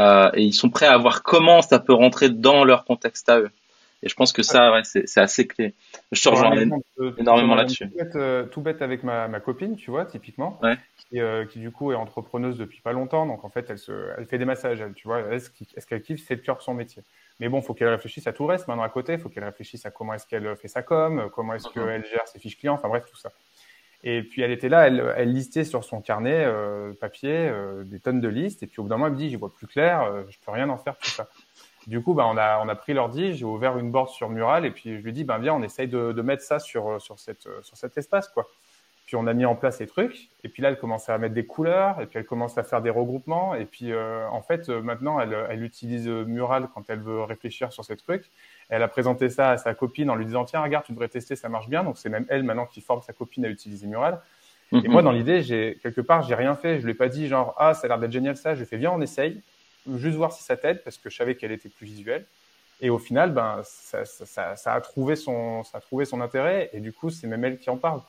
euh, et ils sont prêts à voir comment ça peut rentrer dans leur contexte à eux. Et je pense que ça, ouais, c'est assez clé. Je te rejoins énormément là-dessus. Tout, euh, tout, bête avec ma, ma, copine, tu vois, typiquement, ouais. qui, euh, qui, du coup est entrepreneuse depuis pas longtemps. Donc en fait, elle, se, elle fait des massages, elle, tu vois. Est-ce qu'elle kiffe C'est le cœur de son métier. Mais bon, faut qu'elle réfléchisse à tout le reste maintenant à côté. Il faut qu'elle réfléchisse à comment est-ce qu'elle fait sa com, comment est-ce qu'elle gère ses fiches clients, enfin bref, tout ça. Et puis elle était là, elle, elle listait sur son carnet euh, papier euh, des tonnes de listes. Et puis au bout d'un moment, elle me dit, j'y vois plus clair, euh, je peux rien en faire tout ça. Du coup, bah, on a on a pris l'ordi, j'ai ouvert une board sur Mural et puis je lui ai dit, ben viens, on essaye de, de mettre ça sur sur cette sur cet espace quoi. Puis on a mis en place les trucs. Et puis là, elle commençait à mettre des couleurs. Et puis elle commence à faire des regroupements. Et puis euh, en fait, euh, maintenant, elle, elle, utilise euh, Mural quand elle veut réfléchir sur ces trucs. Elle a présenté ça à sa copine en lui disant tiens, regarde, tu devrais tester, ça marche bien. Donc c'est même elle maintenant qui forme sa copine à utiliser Mural. Et mhm. moi, dans l'idée, j'ai quelque part, j'ai rien fait. Je lui ai pas dit genre ah, ça a l'air d'être génial ça. Je lui ai fait viens, on essaye, juste voir si ça t'aide parce que je savais qu'elle était plus visuelle. Et au final, ben ça, ça, ça, a trouvé son, ça a trouvé son intérêt. Et du coup, c'est même elle qui en parle.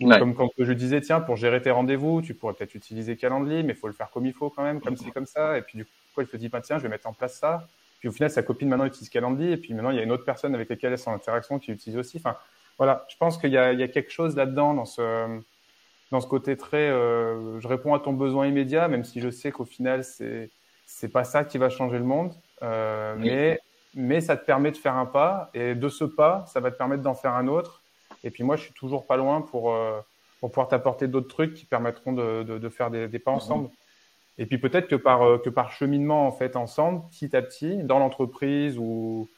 Comme quand je disais, tiens, pour gérer tes rendez-vous, tu pourrais peut-être utiliser Calendly, mais il faut le faire comme il faut quand même, comme c'est comme ça. Et puis du coup, il se dit, bah, tiens, je vais mettre en place ça. Puis au final, sa copine maintenant utilise Calendly, et puis maintenant, il y a une autre personne avec laquelle elle est en interaction qui utilise aussi. Enfin, voilà, je pense qu'il y, y, a quelque chose là-dedans, dans ce, dans ce côté très, euh, je réponds à ton besoin immédiat, même si je sais qu'au final, c'est c'est pas ça qui va changer le monde, euh, mais mais ça te permet de faire un pas, et de ce pas, ça va te permettre d'en faire un autre et puis moi, je suis toujours pas loin pour, euh, pour pouvoir t'apporter d'autres trucs qui permettront de, de, faire des, des, pas mhm. ensemble. Et puis peut-être que par, euh, que par cheminement en fait ensemble, petit à petit, dans l'entreprise ou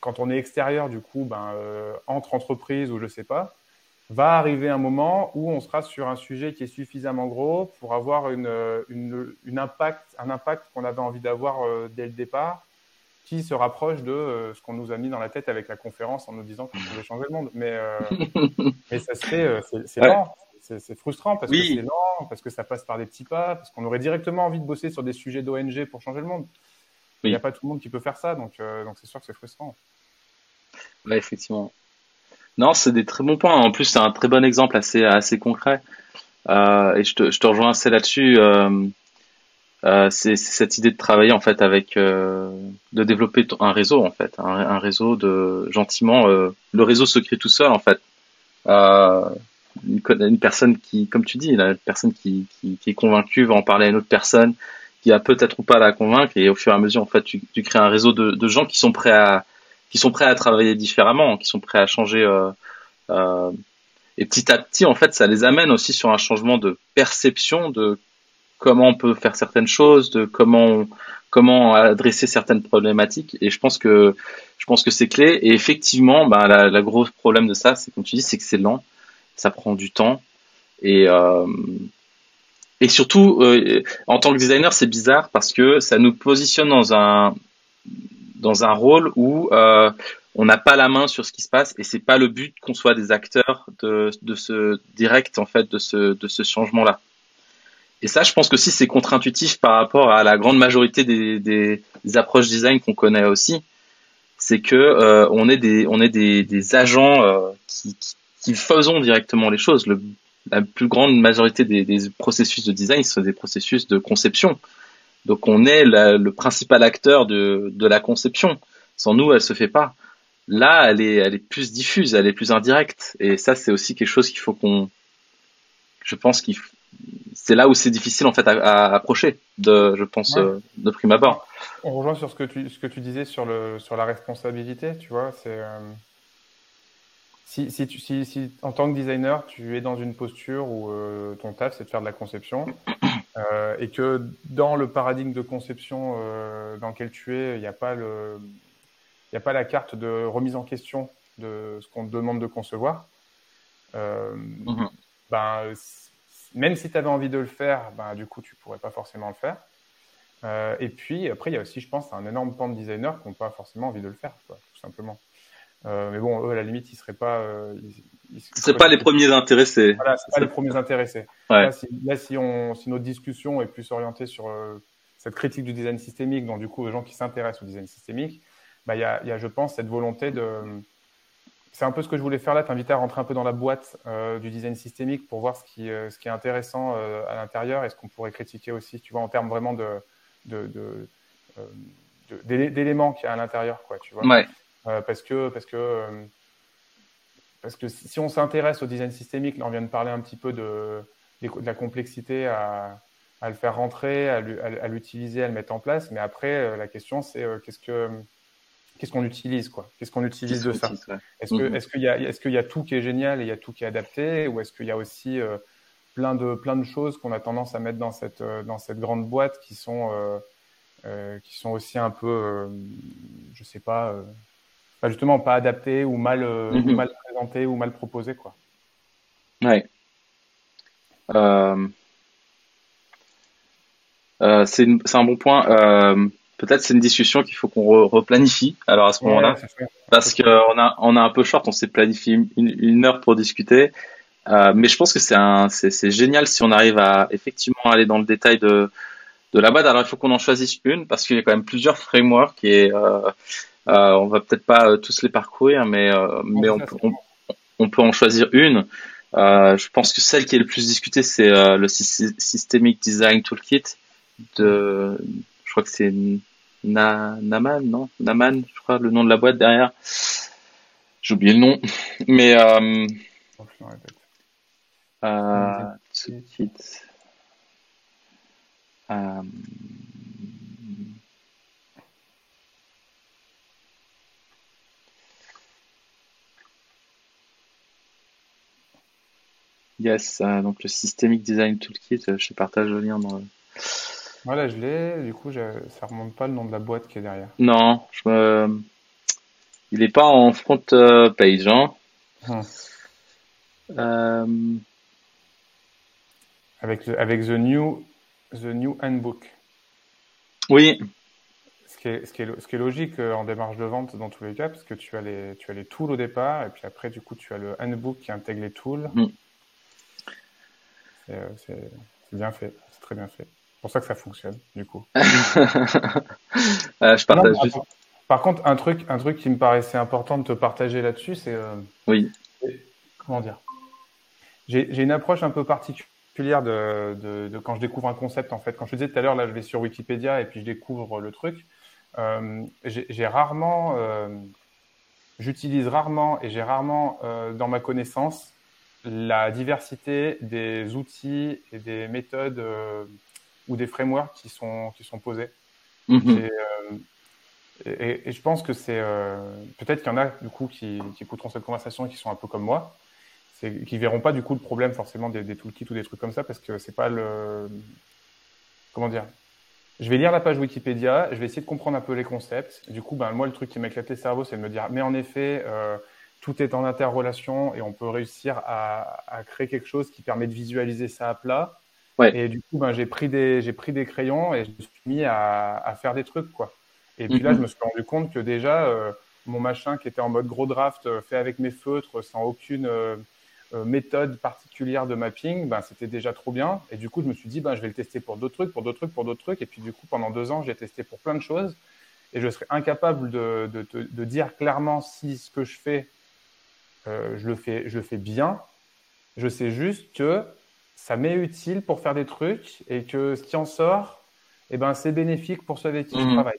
quand on est extérieur du coup, ben, euh, entre entreprises ou je sais pas, va arriver un moment où on sera sur un sujet qui est suffisamment gros pour avoir une, une, une impact, un impact qu'on avait envie d'avoir dès le départ qui se rapproche de euh, ce qu'on nous a mis dans la tête avec la conférence en nous disant qu'on pouvait changer le monde. Mais, euh, mais ça se fait, euh, c'est lent, c'est frustrant parce que c'est lent, parce que ça passe par des petits pas, parce qu'on aurait directement envie de bosser sur des sujets d'ONG pour changer le monde. Il n'y a pas tout le monde qui peut faire ça, donc donc c'est sûr que c'est frustrant. Ouais, effectivement. Non, c'est des très bons points. En plus, c'est un très bon exemple assez assez concret. et je te, je te rejoins assez là-dessus. euh, c'est cette idée de travailler en fait avec, euh, de développer un réseau en fait, un, réseau de gentiment. Euh, le réseau se crée tout seul en fait. Une, personne qui, comme tu dis, une personne qui, qui, est convaincue va en parler à une autre personne qui a peut-être ou pas la convaincre et au fur et à mesure en fait tu, crées un réseau de, de, gens qui sont prêts à qui sont prêts à travailler différemment, qui sont prêts à changer. Euh, et petit à petit en fait ça les amène aussi sur un changement de perception de comment on peut faire certaines choses, de comment comment adresser certaines problématiques. Et je pense que je pense que c'est clé. Et effectivement, bah, la, la gros problème de ça, c'est comme tu dis, c'est que c'est lent, ça prend du temps. Et euh, et surtout, euh, en tant que designer, c'est bizarre parce que ça nous positionne dans un dans un rôle où euh, on n'a pas la main sur ce qui se passe et c'est pas le but qu'on soit des acteurs de, de ce direct en fait de ce de ce changement là. Et ça, je pense que si c'est contre-intuitif par rapport à la grande majorité des, des, approches design qu'on connaît aussi, c'est que euh, on est des on est des, des agents euh, qui, qui, faisons directement les choses. Le, la plus grande majorité des, des, processus de design sont des processus de conception. Donc on est le principal acteur de, de la conception. Sans nous, elle se fait pas. Là, elle est elle est plus diffuse, elle est plus indirecte. Et ça, c'est aussi quelque chose qu'il faut qu'on je pense qu'il c'est là où c'est difficile en fait à, approcher de, je pense, euh, de prime abord. On rejoint sur ce que tu, ce que tu disais sur le, sur la responsabilité, tu vois, c'est euh, si, si, tu, si, si, en tant que designer, tu es dans une posture où euh, ton taf c'est de faire de la conception et que dans le paradigme de conception dans lequel tu es, il n'y a pas le, a pas la carte de remise en question de ce qu'on te demande de concevoir. Mm-hmm. Ben même si tu avais envie de le faire, ben, du coup, tu pourrais pas forcément le faire. Euh, et puis, après, il y a aussi, je pense, un énorme pan de designers qui n'ont pas forcément envie de le faire, quoi, tout simplement. Euh, mais bon, eux, à la limite, ils seraient pas. Euh, c'est pas les premiers intéressés. Voilà, c'est pas les premiers intéressés. Là, si, là, si, on, si notre discussion est plus orientée sur euh, cette critique du design systémique, donc du coup, aux gens qui s'intéressent au design systémique, bah, il y, a, y a, je pense, cette volonté de c'est un peu ce que je voulais faire là, t'inviter à rentrer un peu dans la boîte euh, du design systémique pour voir ce qui, euh, ce qui est intéressant euh, à l'intérieur et ce qu'on pourrait critiquer aussi, tu vois, en termes vraiment de, de, d'éléments qu'il y a à l'intérieur, quoi, tu vois. Ouais. Parce que, parce que, parce que si on s'intéresse au design systémique, là, on vient de parler un petit peu de, de la complexité à, à, le faire rentrer, à l'utiliser, à le mettre en place, mais après, la question, c'est qu'est-ce que qu'est-ce qu'on utilise quoi? Qu'est-ce qu'on utilise de ça? Est-ce que est-ce qu'il y a est-ce qu'il y a tout qui est génial et il y a tout qui est adapté? Ou est-ce qu'il y a aussi euh, plein de plein de choses qu'on a tendance à mettre dans cette euh, dans cette grande boîte qui sont euh, qui sont aussi un peu je sais pas justement pas adaptées ou mal mhm. mal présentées ou mal proposées quoi. Ouais. c'est un bon point peut-être c'est une discussion qu'il faut qu'on replanifie. Alors à ce moment-là, parce qu'on a on a un peu short, on s'est planifié une, heure pour discuter. Euh, mais je pense que c'est génial si on arrive à effectivement aller dans le détail de de la boîte. Alors il faut qu'on en choisisse une parce qu'il y a quand même plusieurs frameworks et euh, euh, on va peut-être pas euh, tous les parcourir, mais euh, mais on, on, on, peut en choisir une. Euh, je pense que celle qui est le plus discutée c'est le Systemic Design Toolkit de crois que c'est Na, Naman, non? Naman, je crois, le nom de la boîte derrière. J'ai oublié le nom. Mais euh, Yes, euh, donc le Systemic Design Toolkit, je partage le lien dans le, voilà, je l'ai. Du coup, je... ça remonte pas le nom de la boîte qui est derrière. Non, je me... il est pas en front euh, page. Hein. Hum. Euh... Avec, avec the new the new handbook. Oui. Ce qui, est, ce, qui est, ce qui est logique euh, en démarche de vente dans tous les cas, parce que tu as les, tu as les tools au départ, et puis après, du coup, tu as le handbook qui intègre les tools. Mm. C'est bien fait, c'est très bien fait pour ça que ça fonctionne, du coup. je partage juste. Par contre, un truc, un truc qui me paraissait important de te partager là-dessus, c'est. Euh, oui. Comment dire? J'ai une approche un peu particulière de, de, quand je découvre un concept en fait. Quand je te disais tout à l'heure, là, je vais sur Wikipédia et puis je découvre le truc. Euh, j'ai rarement, euh, j'utilise rarement et j'ai rarement euh, dans ma connaissance la diversité des outils et des méthodes ou des frameworks qui sont qui sont posés. Mm-hmm. et, et, je pense que c'est peut-être qu'il y en a du coup qui, qui écouteront cette conversation et qui sont un peu comme moi qui verront pas du coup le problème forcément des, des toolkits ou des trucs comme ça parce que c'est pas le comment dire je vais lire la page Wikipédia, je vais essayer de comprendre un peu les concepts. Du coup, ben, moi, le truc qui m'éclate les cerveaux, c'est de me dire, mais en effet, euh, tout est en interrelation et on peut réussir à, à, créer quelque chose qui permet de visualiser ça à plat. Ouais. Et du coup, ben, j'ai pris des, j'ai pris des crayons et je me suis mis à, à faire des trucs, quoi. Et puis là, je me suis rendu compte que déjà, euh, mon machin qui était en mode gros draft, euh, fait avec mes feutres, sans aucune euh, euh, méthode particulière de mapping, ben, c'était déjà trop bien. Et du coup, je me suis dit, ben, je vais le tester pour d'autres trucs, pour d'autres trucs, pour d'autres trucs. Et puis, du coup, pendant deux ans, j'ai testé pour plein de choses. Et je serais incapable de, de, de, dire clairement si ce que je fais, euh, je, le fais, je le fais bien. Je sais juste que ça m'est utile pour faire des trucs et que ce qui en sort, eh ben, c'est bénéfique pour ceux avec qui je mmh travaille.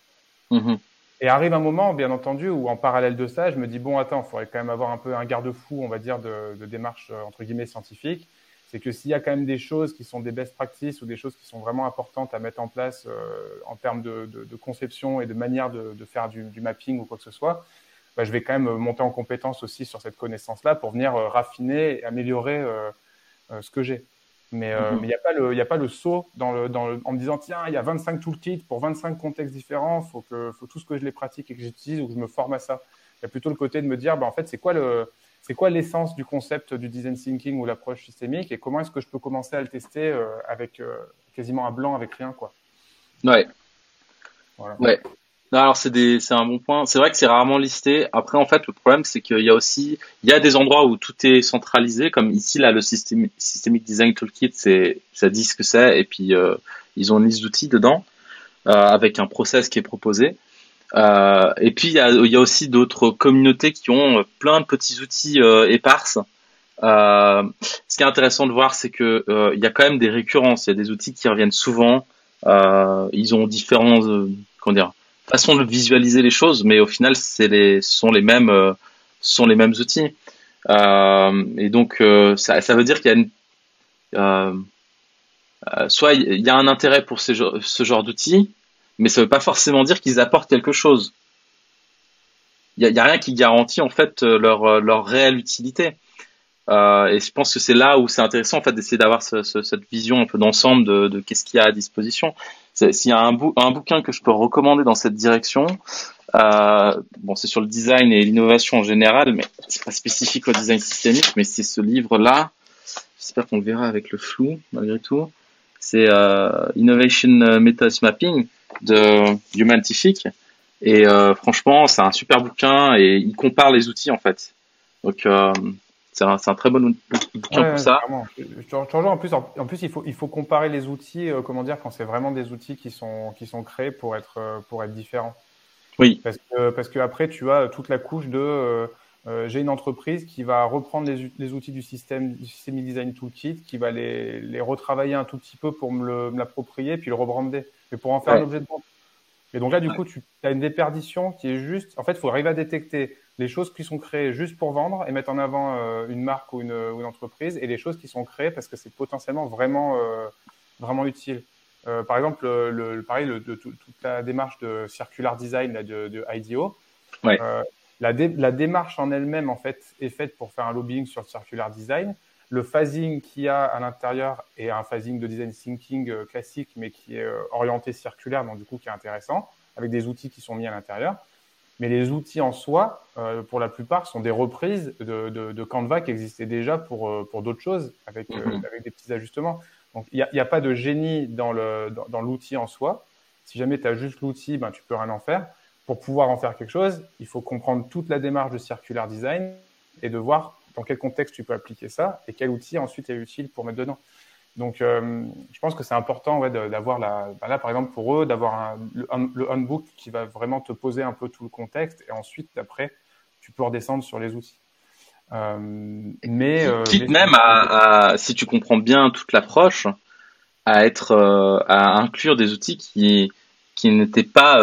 Mmh et arrive un moment, bien entendu, où en parallèle de ça, je me dis bon, attends, il faudrait quand même avoir un peu un garde-fou, on va dire, de, de démarche euh, entre guillemets scientifique. C'est que s'il y a quand même des choses qui sont des best practices ou des choses qui sont vraiment importantes à mettre en place euh, en termes de, de, de, conception et de manière de, de faire du, du, mapping ou quoi que ce soit, bah, je vais quand même monter en compétence aussi sur cette connaissance-là pour venir euh, raffiner et améliorer euh, euh ce que j'ai. Mais euh, mhm. il n'y a pas le, il a pas le saut dans le, dans le, en me disant tiens, il y a 25 toolkits pour 25 contextes différents, faut que, faut tout ce que je les pratique et que j'utilise ou que je me forme à ça. Il y a plutôt le côté de me dire, bah, en fait, c'est quoi le, c'est quoi l'essence du concept du design thinking ou l'approche systémique et comment est-ce que je peux commencer à le tester euh, avec euh, quasiment un blanc, avec rien, quoi. Ouais. Voilà. Ouais. Non, alors c'est des, un bon point. C'est vrai que c'est rarement listé. Après, en fait, le problème, c'est qu'il y a aussi, il y a des endroits où tout est centralisé, comme ici là, le Systemic Design Toolkit, c'est, ça dit ce que c'est, et puis euh, ils ont une liste d'outils dedans euh, avec un process qui est proposé. Euh, et puis il y a, y a aussi d'autres communautés qui ont plein de petits outils éparses. Ce qui est intéressant de voir, c'est que il y a quand même des récurrences. Il y a des outils qui reviennent souvent. ils ont différents, comment dire façon de visualiser les choses, mais au final, c'est les, ce sont les mêmes, euh, sont les mêmes outils. Euh, et donc, euh, ça, veut dire qu'il y a une, soit il y a un intérêt pour ce genre d'outils, mais ça veut pas forcément dire qu'ils apportent quelque chose. Il y a, rien qui garantit en fait leur, leur réelle utilité. Et je pense que c'est là où c'est intéressant en fait d'essayer d'avoir ce, ce, cette vision un peu d'ensemble de, de qu'est-ce qu'il y a à disposition. S'il y a un, bou un, bouquin que je peux recommander dans cette direction, euh, bon c'est sur le design et l'innovation en général, mais c'est pas spécifique au design systémique, mais c'est ce livre-là. J'espère qu'on le verra avec le flou malgré tout. C'est euh, Innovation Methods Mapping de Humantific. Et euh, franchement, c'est un super bouquin et il compare les outils en fait. Donc euh, c'est un, un, très bon bouquin pour ça. En plus, en, plus il faut, il faut comparer les outils, euh, comment dire, quand c'est vraiment des outils qui sont, qui sont créés pour être, euh, pour être différents. Oui. Parce que, parce que après, tu as toute la couche de, euh, j'ai une entreprise qui va reprendre les, les, outils du système, du système design toolkit, qui va les, les retravailler un tout petit peu pour me l'approprier, puis le rebrander, mais pour en faire ouais. un objet de vente. Et donc là, du coup, tu as une déperdition qui est juste. En fait, il faut arriver à détecter les choses qui sont créées juste pour vendre et mettre en avant euh, une marque ou une, ou une, entreprise, et les choses qui sont créées parce que c'est potentiellement vraiment, euh, vraiment utile. Euh, par exemple, le, le pareil, le, de, toute la démarche de circular design là, de, de IDEO. Ouais. la, dé, la démarche en elle-même, en fait, est faite pour faire un lobbying sur le circular design. Le phasing qu'il y a à l'intérieur est un phasing de design thinking classique, mais qui est orienté circulaire, donc du coup qui est intéressant, avec des outils qui sont mis à l'intérieur. Mais les outils en soi, euh, pour la plupart, sont des reprises de, de, de Canva qui existaient déjà pour, euh, pour d'autres choses, avec, euh, -hmm. avec des petits ajustements. Donc, il n'y a, y a, pas de génie dans l'outil dans, dans en soi. Si jamais tu as juste l'outil, ben, tu peux rien en faire. Pour pouvoir en faire quelque chose, il faut comprendre toute la démarche de circular design et de voir dans quel contexte tu peux appliquer ça et quel outil ensuite est utile pour mettre dedans. Donc, euh, je pense que c'est important ouais, d'avoir la, bah là par exemple pour eux, d'avoir le, le handbook qui va vraiment te poser un peu tout le contexte et ensuite après tu peux redescendre sur les outils. Euh, mais, euh, quitte même à, à, si tu comprends bien toute l'approche, à être, euh, à inclure des outils qui qui n'étaient pas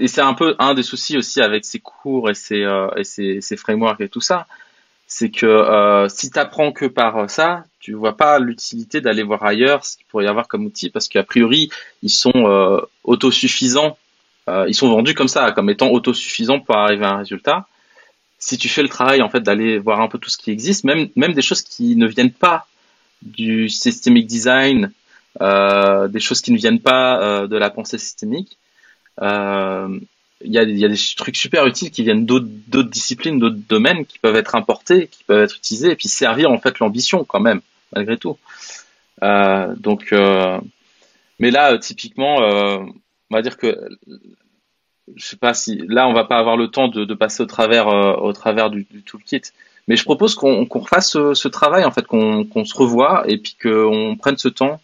et c'est un peu un des soucis aussi avec ces cours et ces et ces, ces frameworks et tout ça, c'est que si tu apprends que par ça, tu vois pas l'utilité d'aller voir ailleurs ce qu'il pourrait y avoir comme outil parce qu'a priori ils sont autosuffisants, ils sont vendus comme ça, comme étant autosuffisants pour arriver à un résultat. Si tu fais le travail en fait d'aller voir un peu tout ce qui existe, même même des choses qui ne viennent pas du systemic design, euh, des choses qui ne viennent pas euh, de la pensée systémique, euh, il y, a, des trucs super utiles qui viennent d'autres disciplines, d'autres domaines qui peuvent être importés, qui peuvent être utilisés et puis servir en fait l'ambition quand même malgré tout. Euh, donc, euh, mais là typiquement, on va dire que je sais pas si là on va pas avoir le temps de, de passer au travers euh, au travers du, du, toolkit mais je propose qu'on qu'on refasse ce, ce, travail en fait qu'on qu'on se revoie et puis qu'on prenne ce temps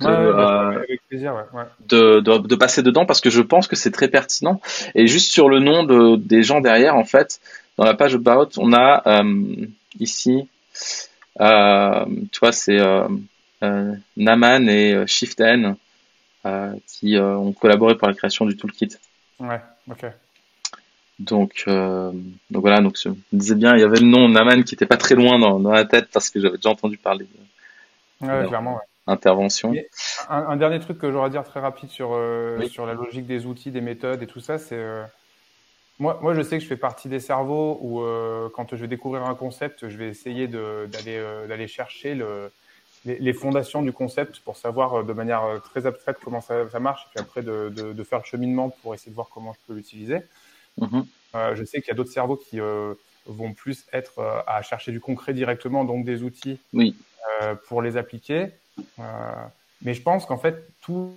de, euh, plaisir, ouais, de, de, de, passer dedans parce que je pense que c'est très pertinent et juste sur le nom de, des gens derrière en fait dans la page about on a euh, ici euh, tu vois c'est euh, Naman et Shift N qui ont collaboré pour la création du toolkit. Ouais, ok. Donc, euh, donc voilà, donc je me disais bien, il y avait le nom Naman qui était pas très loin dans, dans la tête parce que j'avais déjà entendu parler de, ouais, clairement, ouais. Intervention. Un, un, dernier truc que j'aurais à dire très rapide sur, euh, sur la logique des outils, des méthodes et tout ça, c'est euh, moi, moi, je sais que je fais partie des cerveaux où euh, quand je vais découvrir un concept, je vais essayer d'aller chercher le, les, fondations du concept pour savoir de manière très abstraite comment ça, ça marche, et puis après de, de, de, faire le cheminement pour essayer de voir comment je peux l'utiliser. Mm-hmm. Je sais qu'il y a d'autres cerveaux qui vont plus être à chercher du concret directement, donc des outils oui. pour les appliquer. Mais je pense qu'en fait, tous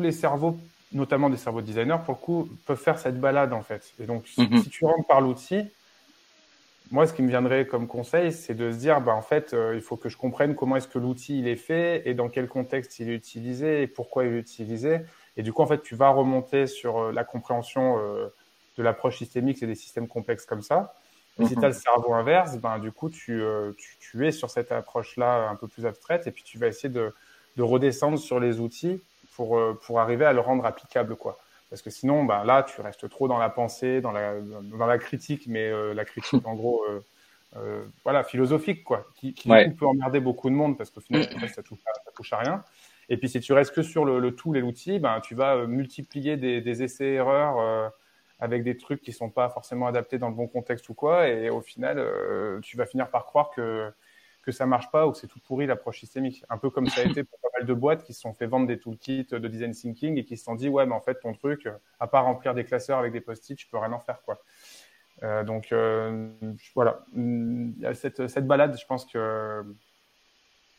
les cerveaux, notamment des cerveaux designers, pour le coup, peuvent faire cette balade en fait. Et donc, mm-hmm. si tu rentres par l'outil, moi, ce qui me viendrait comme conseil, c'est de se dire, bah, en fait, euh, il faut que je comprenne comment est-ce que l'outil il est fait et dans quel contexte il est utilisé et pourquoi il est utilisé. Et du coup, en fait, tu vas remonter sur euh, la compréhension euh, de l'approche systémique et des systèmes complexes comme ça. Et si mhm. tu as le cerveau inverse, ben, du coup, tu, tu, tu es sur cette approche-là un peu plus abstraite et puis tu vas essayer de, de redescendre sur les outils pour, pour arriver à le rendre applicable, quoi. Parce que sinon, ben, là, tu restes trop dans la pensée, dans la, dans la critique, mais euh, la critique, en gros, euh, euh, voilà, philosophique, quoi, qui, qui ouais. peut emmerder beaucoup de monde parce qu'au final, ça touche, à, ça touche à rien. Et puis, si tu restes que sur le, le tool et l'outil, ben, tu vas multiplier des, des essais-erreurs euh, avec des trucs qui sont pas forcément adaptés dans le bon contexte ou quoi. Et au final, euh, tu vas finir par croire que que ça marche pas ou que c'est tout pourri l'approche systémique. Un peu comme ça a été pour pas mal de boîtes qui se sont fait vendre des toolkits de design thinking et qui se sont dit ouais mais en fait ton truc, à part remplir des classeurs avec des post-it, je peux rien en faire quoi. Euh, donc euh, voilà, il y a cette, cette balade, je pense que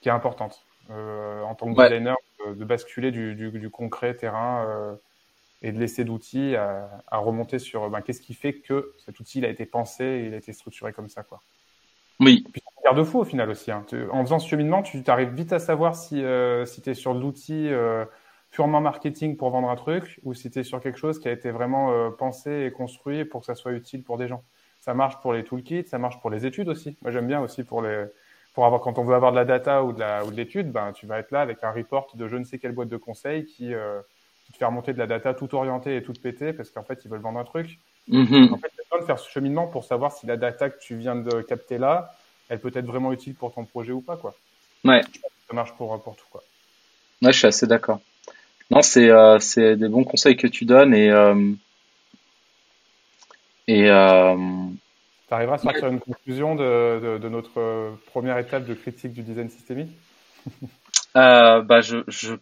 qui est importante en tant que ouais. designer de, de basculer du, du, du, concret terrain et de laisser d'outils à, à, remonter sur ben, qu'est-ce qui fait que cet outil il a été pensé, il a été structuré comme ça quoi. Oui. Puis, garde-fou au final aussi. Hein. En faisant ce cheminement, tu arrives vite à savoir si, euh, si tu es sur l'outil euh, purement marketing pour vendre un truc ou si tu es sur quelque chose qui a été vraiment euh, pensé et construit pour que ça soit utile pour des gens. Ça marche pour les toolkits, ça marche pour les études aussi. Moi, j'aime bien aussi pour les pour avoir quand on veut avoir de la data ou de la ou de l'étude, ben tu vas être là avec un report de je ne sais quelle boîte de conseil qui, euh, qui te fait remonter de la data toute orientée et toute pétée parce qu'en fait ils veulent vendre un truc. Mm-hmm. En fait, tu as besoin de faire ce cheminement pour savoir si la data que tu viens de capter là, elle peut être vraiment utile pour ton projet ou pas, quoi. Ouais. Ça marche pour, pour tout, quoi. Ouais, je suis assez d'accord. Non, c'est euh, des bons conseils que tu donnes et euh, et euh, tu arriveras à sortir une conclusion de, de, de, notre première étape de critique du design systémique? Euh, bah je, je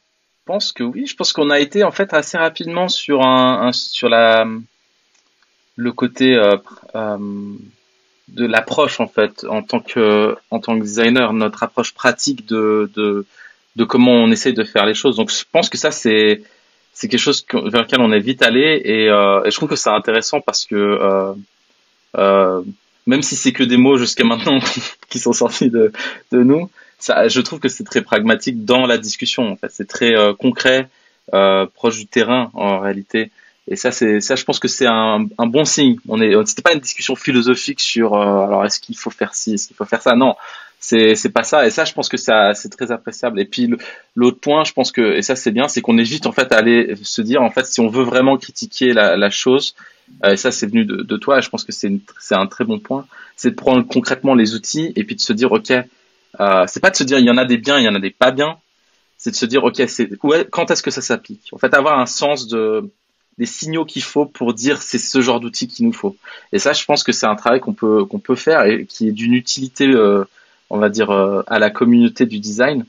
que oui. Je pense qu'on a été en fait assez rapidement sur un, sur la le côté euh, euh, de l'approche en fait en tant que en tant que designer notre approche pratique de de, de comment on essaie de faire les choses donc je pense que ça c'est c'est quelque chose vers lequel on est vite allé et, euh, et je trouve que c'est intéressant parce que même si c'est que des mots jusqu'à maintenant qui sont sortis de de nous ça je trouve que c'est très pragmatique dans la discussion en fait c'est très euh, concret euh, proche du terrain en réalité Et ça, c'est ça, je pense que c'est un, un, bon signe. On est, c'était pas une discussion philosophique sur euh, alors est-ce qu'il faut faire ci, est-ce qu'il faut faire ça? Non, c'est c'est pas ça. Et ça, je pense que ça, c'est très appréciable. Et puis l'autre point, je pense que et ça c'est bien, c'est qu'on évite en fait à aller se dire en fait si on veut vraiment critiquer la, la chose. Euh, et ça, c'est venu de, de, toi. Je pense que c'est un très bon point. C'est de prendre concrètement les outils et puis de se dire ok, euh, c'est pas de se dire il y en a des biens, il y en a des pas bien. C'est de se dire ok, c'est quand est-ce que ça s'applique? En fait, avoir un sens de des signaux qu'il faut pour dire c'est ce genre d'outil qu'il nous faut. Et ça, je pense que c'est un travail qu'on peut qu'on peut faire et qui est d'une utilité, euh, on va dire, euh, à la communauté du design.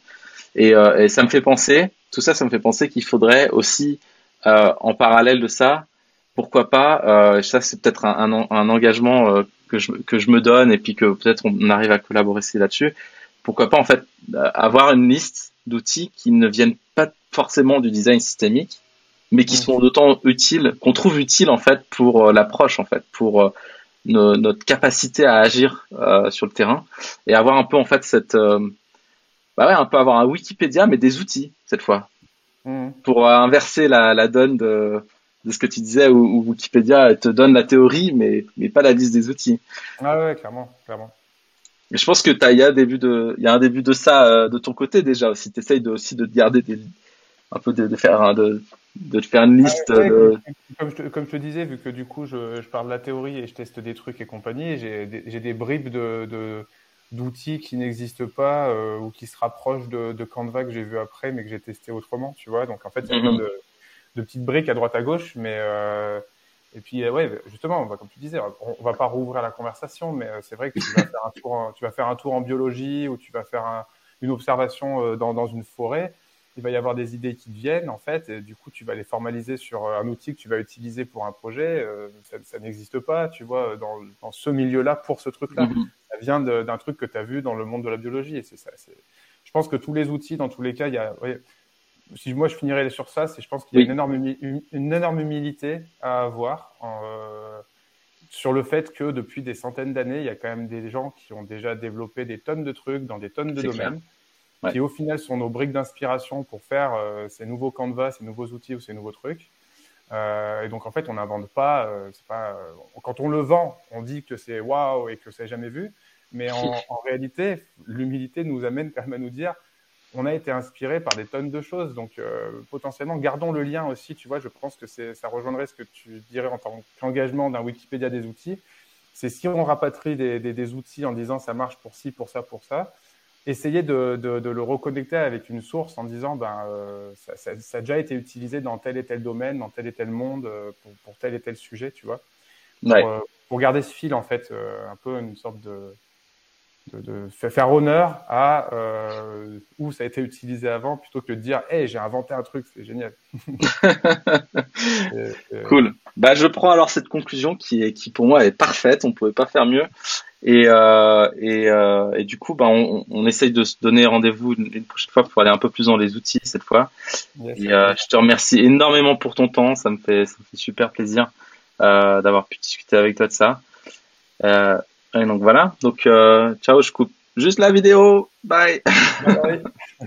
Et, euh, et, ça me fait penser, tout ça, ça me fait penser qu'il faudrait aussi, en parallèle de ça, pourquoi pas, ça c'est peut-être un, un, un, engagement que je que je me donne et puis que peut-être on arrive à collaborer là-dessus. Pourquoi pas en fait avoir une liste d'outils qui ne viennent pas forcément du design systémique, mais qui sont d'autant utiles, qu'on trouve utiles en fait pour euh, l'approche en fait, pour euh, notre capacité à agir euh, sur le terrain et avoir un peu en fait cette, bah ouais, un peu avoir un Wikipédia mais des outils cette fois, mmh. pour inverser la, la donne de, de ce que tu disais où, Wikipédia te donne la théorie mais mais pas la liste des outils. Ah ouais, clairement, clairement. Mais je pense que il y a un début de, il y a un début de ça de ton côté déjà aussi. T'essayes de, aussi de garder des, un peu de, de faire de, de te faire une liste. de... comme, je te, comme, je te, disais, vu que du coup je, je, parle de la théorie et je teste des trucs et compagnie, j'ai des, des, bribes de, d'outils qui n'existent pas euh, ou qui se rapprochent de, de Canva que j'ai vu après mais que j'ai testé autrement, tu vois. Donc en fait, il y a mm de, de, petites briques à droite à gauche, mais euh, et puis ouais, justement, comme tu disais, on, on va pas rouvrir la conversation, mais euh, c'est vrai que tu vas faire un tour, en, tu vas faire un tour en biologie ou tu vas faire un, une observation euh, dans, dans une forêt il va y avoir des idées qui viennent en fait, et du coup tu vas les formaliser sur euh, un outil que tu vas utiliser pour un projet. Euh, ça, ça n'existe pas, tu vois, dans, dans ce milieu-là pour ce truc-là. Mm-hmm. Ça vient d'un truc que tu as vu dans le monde de la biologie, et c'est ça. Je pense que tous les outils, dans tous les cas, il y a. si moi je finirais sur ça, c'est je pense qu'il y a une énorme une, énorme humilité à avoir. Euh, sur le fait que depuis des centaines d'années, il y a quand même des gens qui ont déjà développé des tonnes de trucs dans des tonnes de domaines qui au final sont nos briques d'inspiration pour faire euh, ces nouveaux canvas, ces nouveaux outils ou ces nouveaux trucs. Euh, et donc en fait, on n'invente pas, euh, pas quand on le vend, on dit que c'est waouh et que c'est jamais vu, mais en, en réalité, l'humilité nous amène quand même à nous dire, on a été inspiré par des tonnes de choses, donc euh, potentiellement gardons le lien aussi. Tu vois, je pense que ça rejoindrait ce que tu dirais en tant qu'engagement d'un Wikipédia des outils. C'est si on rapatrie des, des, des outils en disant ça marche pour ci, pour ça, pour ça essayer de, de, de, le reconnecter avec une source en disant ben euh, ça, ça, ça, a déjà été utilisé dans tel et tel domaine, dans tel et tel monde, euh, pour, pour tel et tel sujet, tu vois. Pour, ouais. euh, pour garder ce fil en fait, euh, un peu une sorte de, de, faire honneur à euh, où ça a été utilisé avant plutôt que de dire hey j'ai inventé un truc, c'est génial. cool. Bah je prends alors cette conclusion qui est qui pour moi est parfaite, on pouvait pas faire mieux. Et, euh, et, euh, et, du coup, bah, on, on essaye de se donner rendez-vous une, prochaine fois pour aller un peu plus dans les outils cette fois. et je te remercie énormément pour ton temps. Ça me fait, ça me fait super plaisir d'avoir pu discuter avec toi de ça. Euh, et donc voilà. Donc ciao, je coupe juste la vidéo. Bye. Bye.